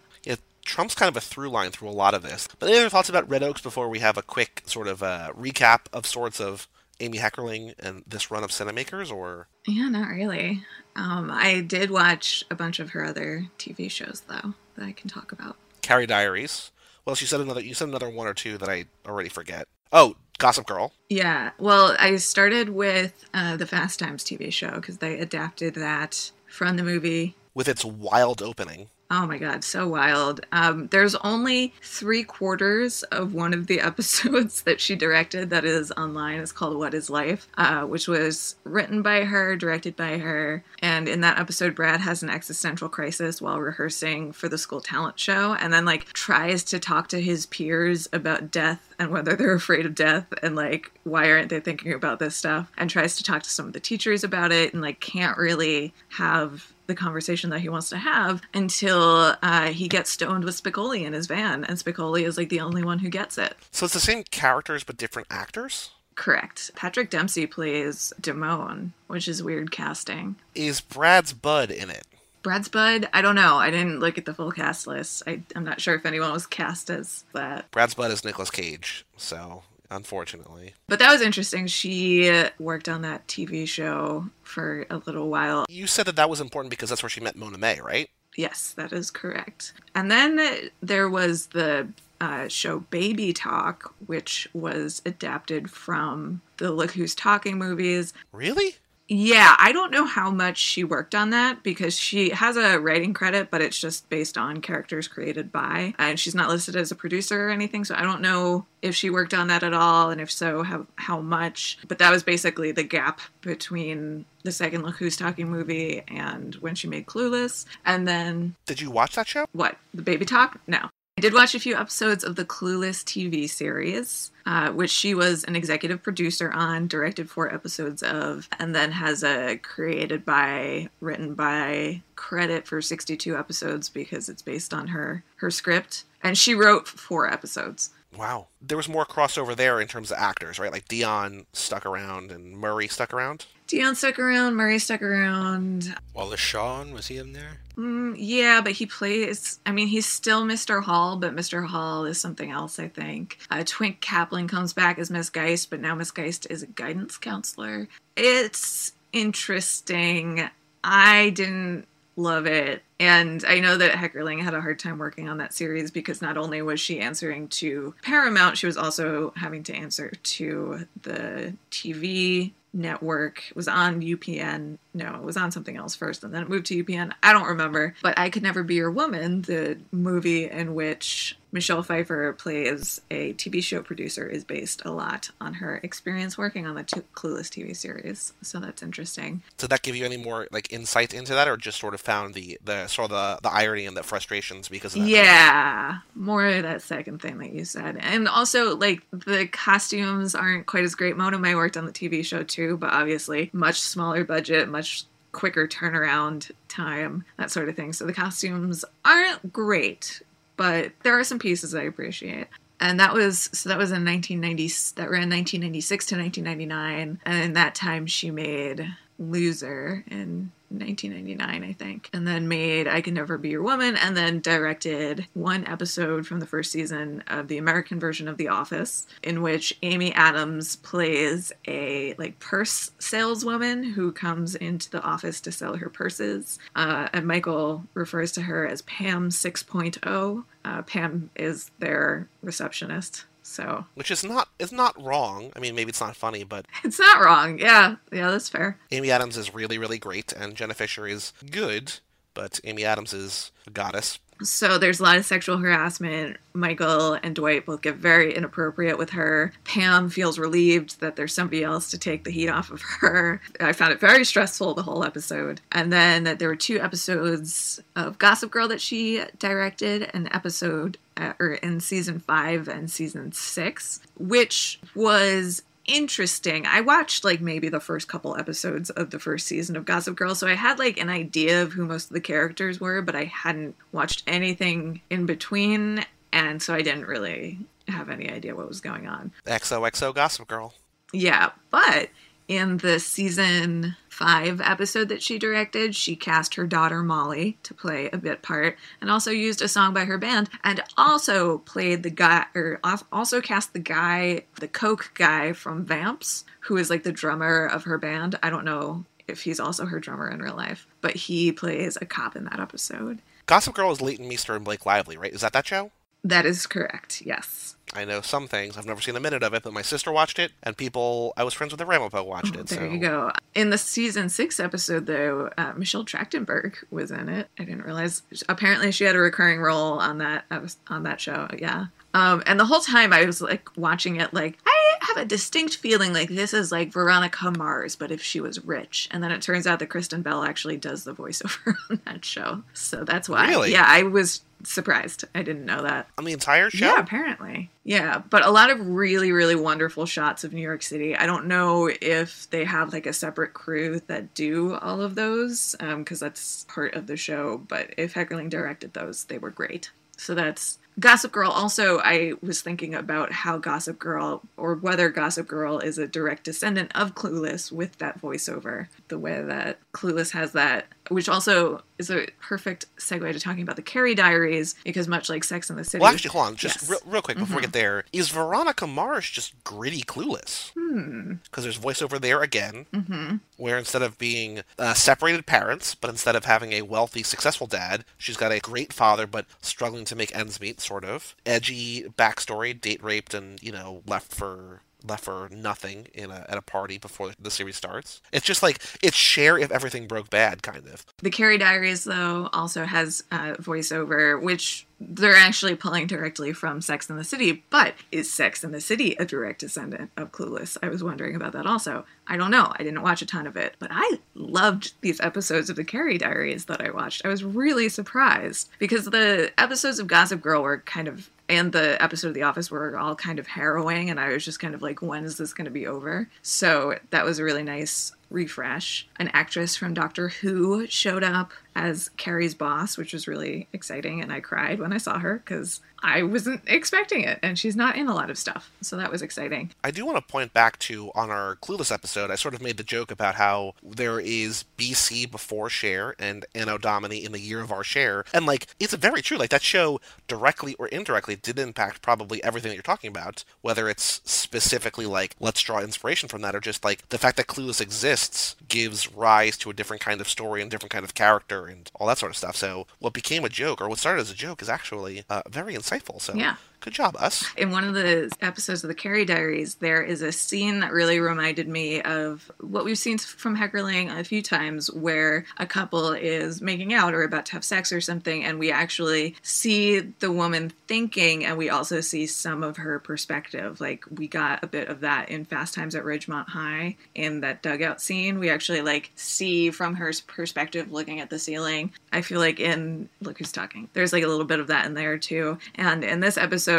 Speaker 1: Trump's kind of a through line through a lot of this. But any other thoughts about Red Oaks before we have a quick sort of uh, recap of sorts of Amy Heckerling and this run of Cinemakers, or?
Speaker 4: Yeah, not really. Um, I did watch a bunch of her other TV shows though that I can talk about.
Speaker 1: Carrie Diaries. Well, she said another. You said another one or two that I already forget. Oh, Gossip Girl.
Speaker 4: Yeah. Well, I started with uh, the Fast Times TV show because they adapted that from the movie
Speaker 1: with its wild opening.
Speaker 4: Oh my god, so wild. Um, there's only three quarters of one of the episodes that she directed that is online. It's called What is Life, uh, which was written by her, directed by her. And in that episode, Brad has an existential crisis while rehearsing for the school talent show and then, like, tries to talk to his peers about death and whether they're afraid of death and, like, why aren't they thinking about this stuff and tries to talk to some of the teachers about it and, like, can't really have the conversation that he wants to have until uh, he gets stoned with Spicoli in his van, and Spicoli is like the only one who gets it.
Speaker 1: So it's the same characters but different actors.
Speaker 4: Correct. Patrick Dempsey plays Damone, which is weird casting.
Speaker 1: Is Brad's Bud in it?
Speaker 4: Brad's Bud? I don't know. I didn't look at the full cast list. I, am not sure if anyone was cast as that.
Speaker 1: Brad's Bud is Nicolas Cage, so unfortunately.
Speaker 4: But that was interesting. She worked on that TV show for a little while.
Speaker 1: You said that that was important because that's where she met Mona May, right?
Speaker 4: Yes, that is correct. And then there was the uh, show Baby Talk, which was adapted from the Look Who's Talking movies.
Speaker 1: Really?
Speaker 4: Yeah, I don't know how much she worked on that because she has a writing credit, but it's just based on characters created by, and she's not listed as a producer or anything. So I don't know if she worked on that at all, and if so, how how much. But that was basically the gap between the second Look Who's Talking movie and when she made Clueless. And then,
Speaker 1: did you watch that show?
Speaker 4: What the Baby Talk? No. I did watch a few episodes of the Clueless TV series, uh, which she was an executive producer on, directed four episodes of, and then has a created by, written by credit for 62 episodes because it's based on her her script. And she wrote four episodes.
Speaker 1: Wow. There was more crossover there in terms of actors, right? Like Dion stuck around and Murray stuck around.
Speaker 4: Dion stuck around. Murray stuck around.
Speaker 2: Wallace Shawn was he in there?
Speaker 4: Mm, yeah, but he plays. I mean, he's still Mr. Hall, but Mr. Hall is something else, I think. Uh, Twink Kaplan comes back as Miss Geist, but now Miss Geist is a guidance counselor. It's interesting. I didn't love it. And I know that Heckerling had a hard time working on that series because not only was she answering to Paramount, she was also having to answer to the TV network. It was on UPN. No, it was on something else first and then it moved to UPN. I don't remember. But I Could Never Be Your Woman, the movie in which Michelle Pfeiffer plays a TV show producer, is based a lot on her experience working on the t- Clueless TV series. So that's interesting.
Speaker 1: Did that give you any more like insight into that, or just sort of found the the sort of the, the irony and the frustrations because of that?
Speaker 4: Yeah, more of that second thing that you said, and also like the costumes aren't quite as great. Mona May worked on the TV show too, but obviously much smaller budget, much quicker turnaround time, that sort of thing. So the costumes aren't great but there are some pieces I appreciate. And that was so that was in 1990 that ran 1996 to 1999 and in that time she made Loser in 1999, I think, and then made I Can Never Be Your Woman, and then directed one episode from the first season of the American version of The Office, in which Amy Adams plays a like purse saleswoman who comes into the office to sell her purses, uh, and Michael refers to her as Pam 6.0. Uh, Pam is their receptionist. So
Speaker 1: which is not is not wrong. I mean, maybe it's not funny, but
Speaker 4: it's not wrong. Yeah, yeah, that's fair.
Speaker 1: Amy Adams is really really great, and Jenna Fischer is good, but Amy Adams is a goddess.
Speaker 4: So there's a lot of sexual harassment. Michael and Dwight both get very inappropriate with her. Pam feels relieved that there's somebody else to take the heat off of her. I found it very stressful the whole episode. And then there were two episodes of Gossip Girl that she directed, an episode uh, or in season 5 and season 6, which was interesting. I watched like maybe the first couple episodes of the first season of Gossip Girl, so I had like an idea of who most of the characters were, but I hadn't watched anything in between, and so I didn't really have any idea what was going on.
Speaker 1: XOXO Gossip Girl.
Speaker 4: Yeah, but in the season five episode that she directed, she cast her daughter Molly to play a bit part and also used a song by her band and also played the guy, or also cast the guy, the Coke guy from Vamps, who is like the drummer of her band. I don't know if he's also her drummer in real life, but he plays a cop in that episode.
Speaker 1: Gossip Girl is Leighton Meester and Blake Lively, right? Is that that show?
Speaker 4: That is correct, yes.
Speaker 1: I know some things. I've never seen a minute of it, but my sister watched it, and people I was friends with at Ramapo watched
Speaker 4: oh,
Speaker 1: it.
Speaker 4: There
Speaker 1: so.
Speaker 4: you go. In the season six episode, though, uh, Michelle Trachtenberg was in it. I didn't realize. Apparently, she had a recurring role on that on that show. Yeah. Um, and the whole time I was like watching it, like I have a distinct feeling like this is like Veronica Mars, but if she was rich. And then it turns out that Kristen Bell actually does the voiceover on that show, so that's why.
Speaker 1: Really?
Speaker 4: Yeah, I was surprised. I didn't know that.
Speaker 1: On the entire show?
Speaker 4: Yeah, apparently. Yeah, but a lot of really, really wonderful shots of New York City. I don't know if they have like a separate crew that do all of those, because um, that's part of the show. But if Heckerling directed those, they were great. So that's Gossip Girl. Also, I was thinking about how Gossip Girl, or whether Gossip Girl is a direct descendant of Clueless with that voiceover, the way that Clueless has that, which also is a perfect segue to talking about the Carrie Diaries, because much like Sex in the City.
Speaker 1: Well, actually, hold on, just
Speaker 4: Yes.
Speaker 1: real, real quick before
Speaker 4: Mm-hmm.
Speaker 1: we get there. Is Veronica Mars just gritty clueless?
Speaker 4: Hmm.
Speaker 1: Because there's voiceover there again,
Speaker 4: Mm-hmm.
Speaker 1: where instead of being uh, separated parents, but instead of having a wealthy, successful dad, she's got a great father, but struggling to make ends meet, sort of. Edgy backstory, date raped and, you know, left for left for nothing in a, at a party before the series starts. It's just like, it's Cher if everything broke bad, kind of.
Speaker 4: The Carrie Diaries, though, also has uh, voiceover, which they're actually pulling directly from Sex in the City. But is Sex in the City a direct descendant of Clueless? I was wondering about that also. I don't know. I didn't watch a ton of it, but I loved these episodes of the Carrie Diaries that I watched. I was really surprised because the episodes of Gossip Girl were kind of and the episode of The Office were all kind of harrowing, and I was just kind of like, when is this going to be over? So that was a really nice refresh. An actress from Doctor Who showed up as Carrie's boss, which was really exciting. And I cried when I saw her because I wasn't expecting it. And she's not in a lot of stuff. So that was exciting.
Speaker 1: I do want to point back to on our Clueless episode, I sort of made the joke about how there is BC before Cher and Anno Domini in the year of our Cher. And like, it's very true. Like, that show directly or indirectly did impact probably everything that you're talking about, whether it's specifically like, let's draw inspiration from that, or just like the fact that Clueless exists gives rise to a different kind of story and different kind of character and all that sort of stuff. So, what became a joke or what started as a joke is actually uh, very insightful. So,
Speaker 4: Yeah.
Speaker 1: Good job, us.
Speaker 4: In one of the episodes of the Carrie Diaries, there is a scene that really reminded me of what we've seen from Heckerling a few times, where a couple is making out or about to have sex or something, and we actually see the woman thinking, and we also see some of her perspective. Like we got a bit of that in Fast Times at Ridgemont High in that dugout scene. We actually like see from her perspective looking at the ceiling. I feel like in Look Who's Talking, there's like a little bit of that in there too. And in this episode,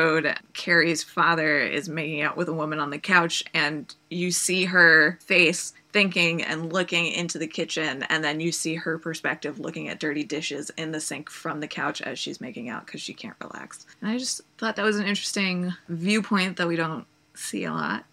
Speaker 4: Carrie's father is making out with a woman on the couch, and you see her face thinking and looking into the kitchen, and then you see her perspective looking at dirty dishes in the sink from the couch as she's making out because she can't relax. And I just thought that was an interesting viewpoint that we don't see a lot.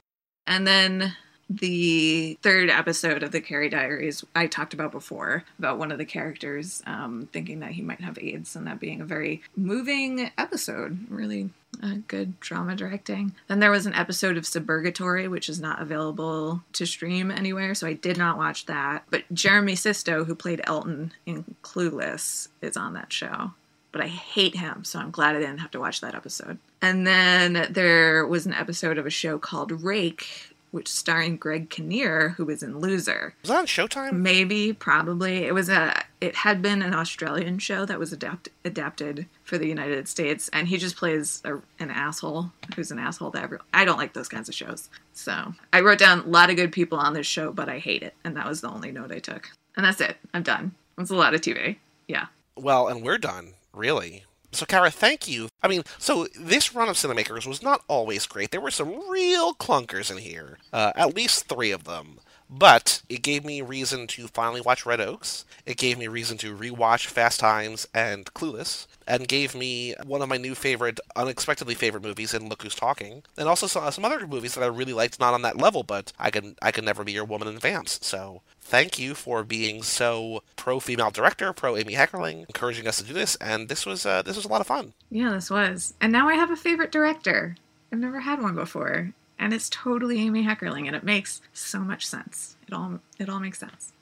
Speaker 4: And then the third episode of the Carrie Diaries, I talked about before, about one of the characters um, thinking that he might have AIDS, and that being a very moving episode. Really uh, good drama directing. Then there was an episode of Suburgatory, which is not available to stream anywhere, so I did not watch that. But Jeremy Sisto, who played Elton in Clueless, is on that show but I hate him, so I'm glad I didn't have to watch that episode. And then there was an episode of a show called Rake, which starring Greg Kinnear, who was in Loser.
Speaker 1: Was that on Showtime?
Speaker 4: Maybe, probably. It was a. It had been an Australian show that was adapt, adapted for the United States, and he just plays a, an asshole who's an asshole to everyone. I don't like those kinds of shows. So I wrote down a lot of good people on this show, but I hate it, and that was the only note I took. And that's it. I'm done. It's a lot of TV. Yeah.
Speaker 1: Well, and we're done, really. So, Kara, thank you. I mean, so this run of Cinemakers was not always great. There were some real clunkers in here, uh, at least three of them. But it gave me reason to finally watch Red Oaks. It gave me reason to rewatch Fast Times and Clueless, and gave me one of my new favorite, unexpectedly favorite movies in Look Who's Talking, and also some, some other movies that I really liked, not on that level, but I can I can never be your woman in Vamps. So thank you for being so pro female director, pro Amy Heckerling, encouraging us to do this, and this was uh, this was a lot of fun.
Speaker 4: Yeah, this was. And now I have a favorite director. I've never had one before. And it's totally Amy Heckerling, and it makes so much sense. It all it all makes sense.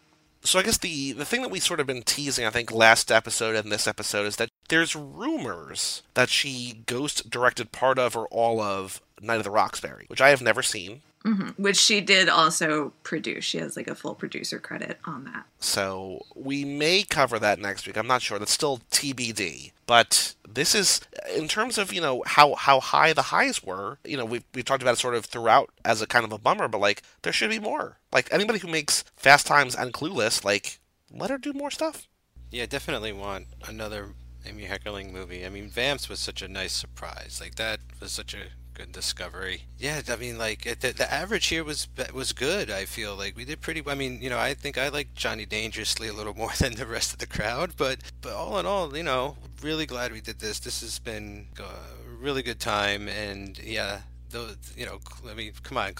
Speaker 1: So I guess the the thing that we sort of been teasing, I think, last episode and this episode is that there's rumors that she ghost directed part of or all of Night of the Roxbury, which I have never seen.
Speaker 4: Hmm Which she did also produce. She has like a full producer credit on that.
Speaker 1: So we may cover that next week. I'm not sure. That's still TBD. But this is, in terms of you know how how high the highs were. You know, we've we've talked about it sort of throughout as a kind of a bummer. But like, there should be more. Like anybody who makes Fast Times and Clueless, like, let her do more stuff.
Speaker 2: Yeah, definitely want another Amy Heckerling movie. I mean, Vamps was such a nice surprise. Like that was such a good discovery. Yeah, I mean, like the, the average here was was good. I feel like we did pretty. I mean, you know, I think I like Johnny Dangerously a little more than the rest of the crowd, but but all in all, you know, really glad we did this. This has been a really good time, and yeah, those you know, I mean, come on,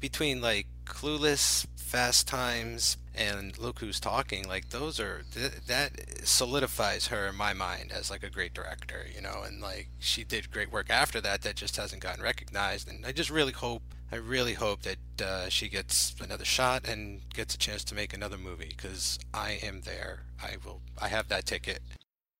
Speaker 2: between like Clueless, Fast Times, and Look Who's Talking, like those are th- that solidifies her in my mind as like a great director, you know, and like she did great work after that that just hasn't gotten recognized, and I just really hope. I really hope that uh, she gets another shot and gets a chance to make another movie because I am there. I will. I have that ticket.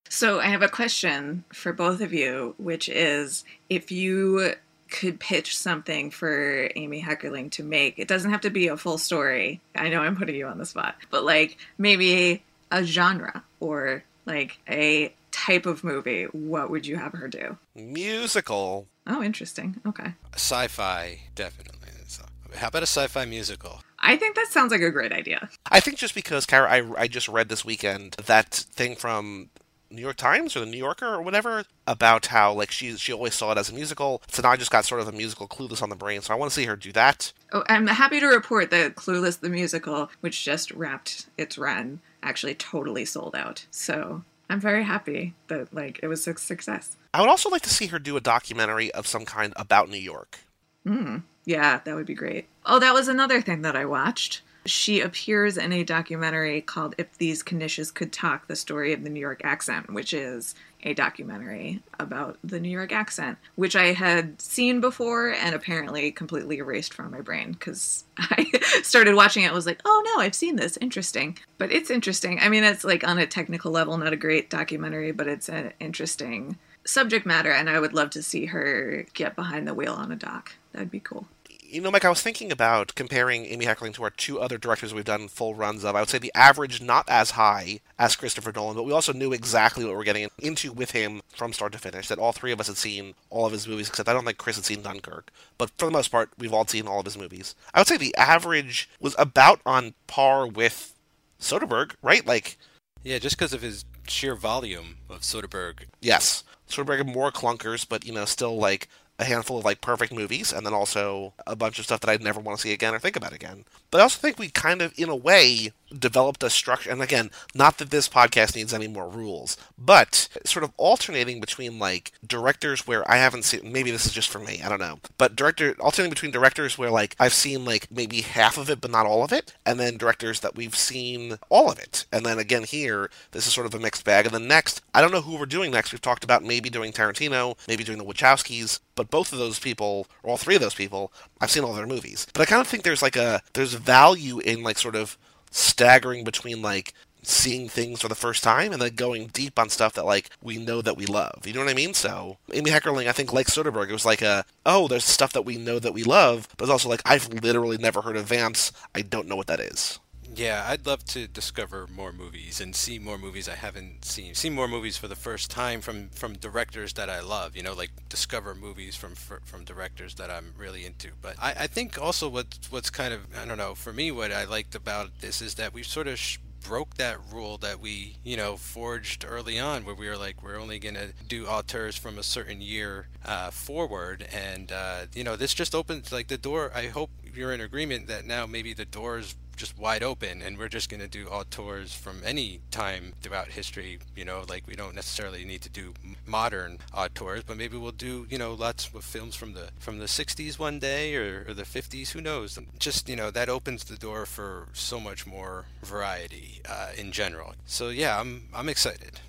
Speaker 4: So I have a question for both of you, which is if you could pitch something for Amy Heckerling to make, it doesn't have to be a full story. I know I'm putting you on the spot, but like maybe a genre or like a type of movie, what would you have her do?
Speaker 1: Musical.
Speaker 4: Oh, interesting. Okay.
Speaker 2: Sci-fi, definitely. So, how about a sci-fi musical?
Speaker 4: I think that sounds like a great idea.
Speaker 1: I think just because, Kara, I, I just read this weekend that thing from New York Times or the New Yorker or whatever about how like she she always saw it as a musical. So now I just got sort of a musical clueless on the brain. So I want to see her do that.
Speaker 4: Oh, I'm happy to report that Clueless the musical, which just wrapped its run, actually totally sold out. So I'm very happy that like it was a success.
Speaker 1: I would also like to see her do a documentary of some kind about New York.
Speaker 4: Mm, yeah, that would be great. Oh, that was another thing that I watched. She appears in a documentary called If These Knishes Could Talk The Story of the New York Accent, which is a documentary about the New York accent, which I had seen before and apparently completely erased from my brain because I started watching it. Was like, oh no, I've seen this. Interesting. But it's interesting. I mean, it's like on a technical level, not a great documentary, but it's an interesting subject matter. And I would love to see her get behind the wheel on a doc. That'd be cool
Speaker 1: you know, Mike, I was thinking about comparing Amy Heckerling to our two other directors we've done full runs of. I would say the average not as high as Christopher Nolan, but we also knew exactly what we are getting into with him from start to finish. That all three of us had seen all of his movies, except I don't think Chris had seen Dunkirk. But for the most part, we've all seen all of his movies. I would say the average was about on par with Soderbergh, right? Like,
Speaker 2: yeah, just because of his sheer volume of Soderbergh.
Speaker 1: Yes, Soderbergh had more clunkers, but you know, still like a handful of like perfect movies and then also a bunch of stuff that I'd never want to see again or think about again. But I also think we kind of, in a way, developed a structure. And again, not that this podcast needs any more rules, but sort of alternating between like directors where I haven't seen, maybe this is just for me, I don't know, but director, alternating between directors where like I've seen like maybe half of it, but not all of it, and then directors that we've seen all of it. And then again, here, this is sort of a mixed bag. And then next, I don't know who we're doing next. We've talked about maybe doing Tarantino, maybe doing the Wachowskis, but both of those people, or all three of those people, I've seen all their movies. But I kind of think there's like a, there's value in like sort of staggering between like seeing things for the first time and then going deep on stuff that like we know that we love. You know what I mean? So Amy Heckerling, I think like Soderbergh, it was like a oh, there's stuff that we know that we love, but it's also like I've literally never heard of Vamps. I don't know what that is.
Speaker 2: Yeah, I'd love to discover more movies and see more movies I haven't seen. See more movies for the first time from from directors that I love. You know, like discover movies from from directors that I'm really into. But I, I think also what what's kind of I don't know for me what I liked about this is that we've sort of sh- broke that rule that we, you know, forged early on, where we were like, we're only going to do auteurs from a certain year uh, forward, and uh, you know, this just opens like the door. I hope you're in agreement that now maybe the doors just wide open and we're just going to do auteurs from any time throughout history you know like we don't necessarily need to do modern auteurs but maybe we'll do you know lots of films from the from the 60s one day or, or the 50s who knows just you know that opens the door for so much more variety uh, in general so yeah i'm i'm excited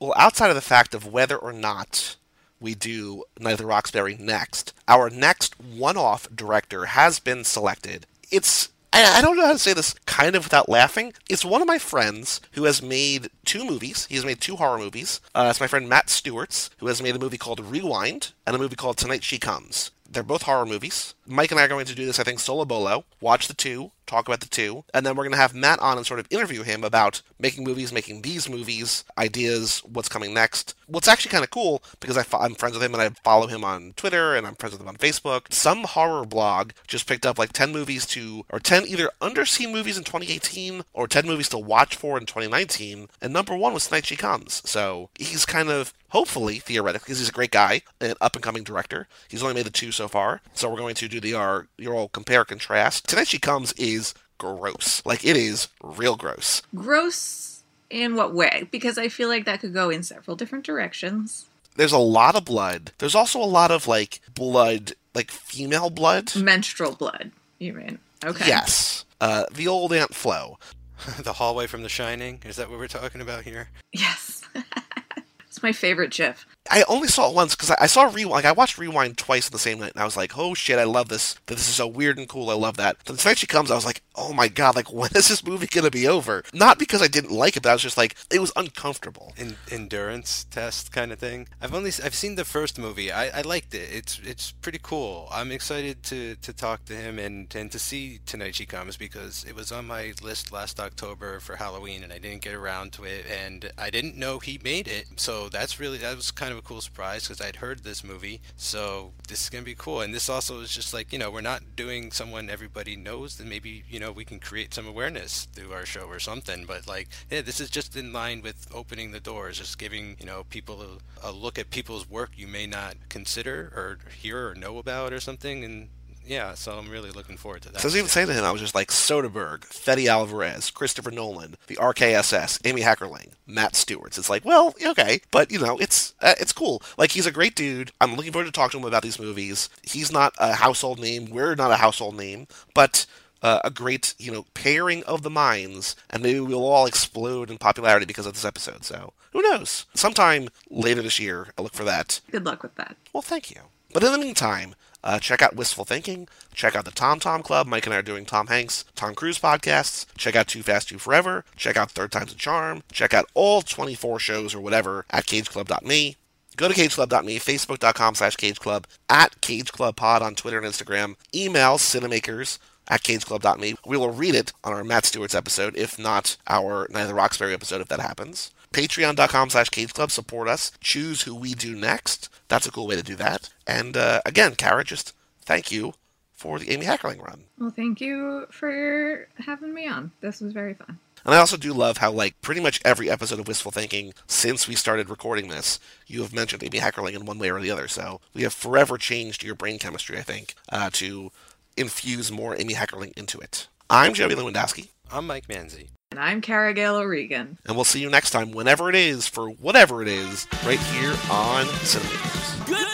Speaker 1: well outside of the fact of whether or not we do Night of the Roxbury next. Our next one off director has been selected. It's I, I don't know how to say this kind of without laughing. It's one of my friends who has made two movies. He has made two horror movies. Uh, it's my friend Matt Stuertz, who has made a movie called Rewind and a movie called Tonight She Comes. They're both horror movies. Mike and I are going to do this, I think, solo bolo. Watch the two, talk about the two, and then we're going to have Matt on and sort of interview him about making movies, making these movies, ideas, what's coming next. What's actually kind of cool because I am friends with him and I follow him on Twitter and I'm friends with him on Facebook. Some horror blog just picked up like 10 movies to, or 10 either underseen movies in 2018 or 10 movies to watch for in 2019, and number one was Tonight She Comes. So he's kind of hopefully, theoretically, because he's a great guy, an up and coming director. He's only made the two so far, so we're going to do the our your old compare contrast. Tonight She Comes is gross. Like it is real gross.
Speaker 4: Gross in what way? Because I feel like that could go in several different directions.
Speaker 1: There's a lot of blood. There's also a lot of like blood, like female blood.
Speaker 4: Menstrual blood, you mean? Okay.
Speaker 1: Yes. Uh, the old Aunt Flo.
Speaker 2: the hallway from The Shining. Is that what we're talking about here?
Speaker 4: Yes. it's my favorite GIF.
Speaker 1: I only saw it once because I, I, saw Rewind. Like I watched Rewind twice in the same night, and I was like, "Oh shit, I love this! This is so weird and cool. I love that." Then the night she comes, I was like, "Oh my god! Like when is this movie gonna be over?" Not because I didn't like it, but I was just like, it was uncomfortable.
Speaker 2: In, endurance test kind of thing. I've only I've seen the first movie. I, I liked it. It's it's pretty cool. I'm excited to, to talk to him and and to see Tonight She Comes because it was on my list last October for Halloween, and I didn't get around to it, and I didn't know he made it. So that's really that was kind of a cool surprise because I'd heard this movie. So this is gonna be cool. And this also is just like you know we're not doing someone everybody knows. Then maybe you know we can create some awareness through our show or something. But like yeah, this is just in line with opening the doors, just giving you know people a, a look at people's work you may not consider or hear or know about or something and yeah, so I'm really looking forward to that.
Speaker 1: So I was even saying to him, I was just like Soderbergh, Fede Alvarez, Christopher Nolan, the RKSS, Amy Heckerling, Matt Stuertz. It's like, well, okay, but you know, it's uh, it's cool. Like he's a great dude. I'm looking forward to talking to him about these movies. He's not a household name. We're not a household name, but uh, a great, you know, pairing of the minds, and maybe we'll all explode in popularity because of this episode. So who knows? Sometime later this year, I look for that.
Speaker 4: Good luck with that.
Speaker 1: Well, thank you. But in the meantime, uh, check out Wistful Thinking. Check out the Tom Tom Club. Mike and I are doing Tom Hanks, Tom Cruise podcasts. Check out Too Fast, Too Forever. Check out Third Time's a Charm. Check out all 24 shows or whatever at cageclub.me. Go to cageclub.me, facebook.com slash cageclub, at cageclubpod on Twitter and Instagram. Email cinemakers at cageclub.me. We will read it on our Matt Stuertz episode, if not our Neither Roxbury episode, if that happens. Patreon.com slash cageclub. Support us. Choose who we do next. That's a cool way to do that. And uh, again, Kara, just thank you for the Amy Heckerling run.
Speaker 4: Well, thank you for having me on. This was very fun.
Speaker 1: And I also do love how, like, pretty much every episode of Wistful Thinking since we started recording this, you have mentioned Amy Heckerling in one way or the other. So we have forever changed your brain chemistry, I think, uh, to infuse more Amy Heckerling into it. I'm Joey Lewandowski,
Speaker 2: I'm Mike Manzi.
Speaker 4: And I'm Cara Gale O'Regan.
Speaker 1: and we'll see you next time, whenever it is, for whatever it is, right here on Cinemakers.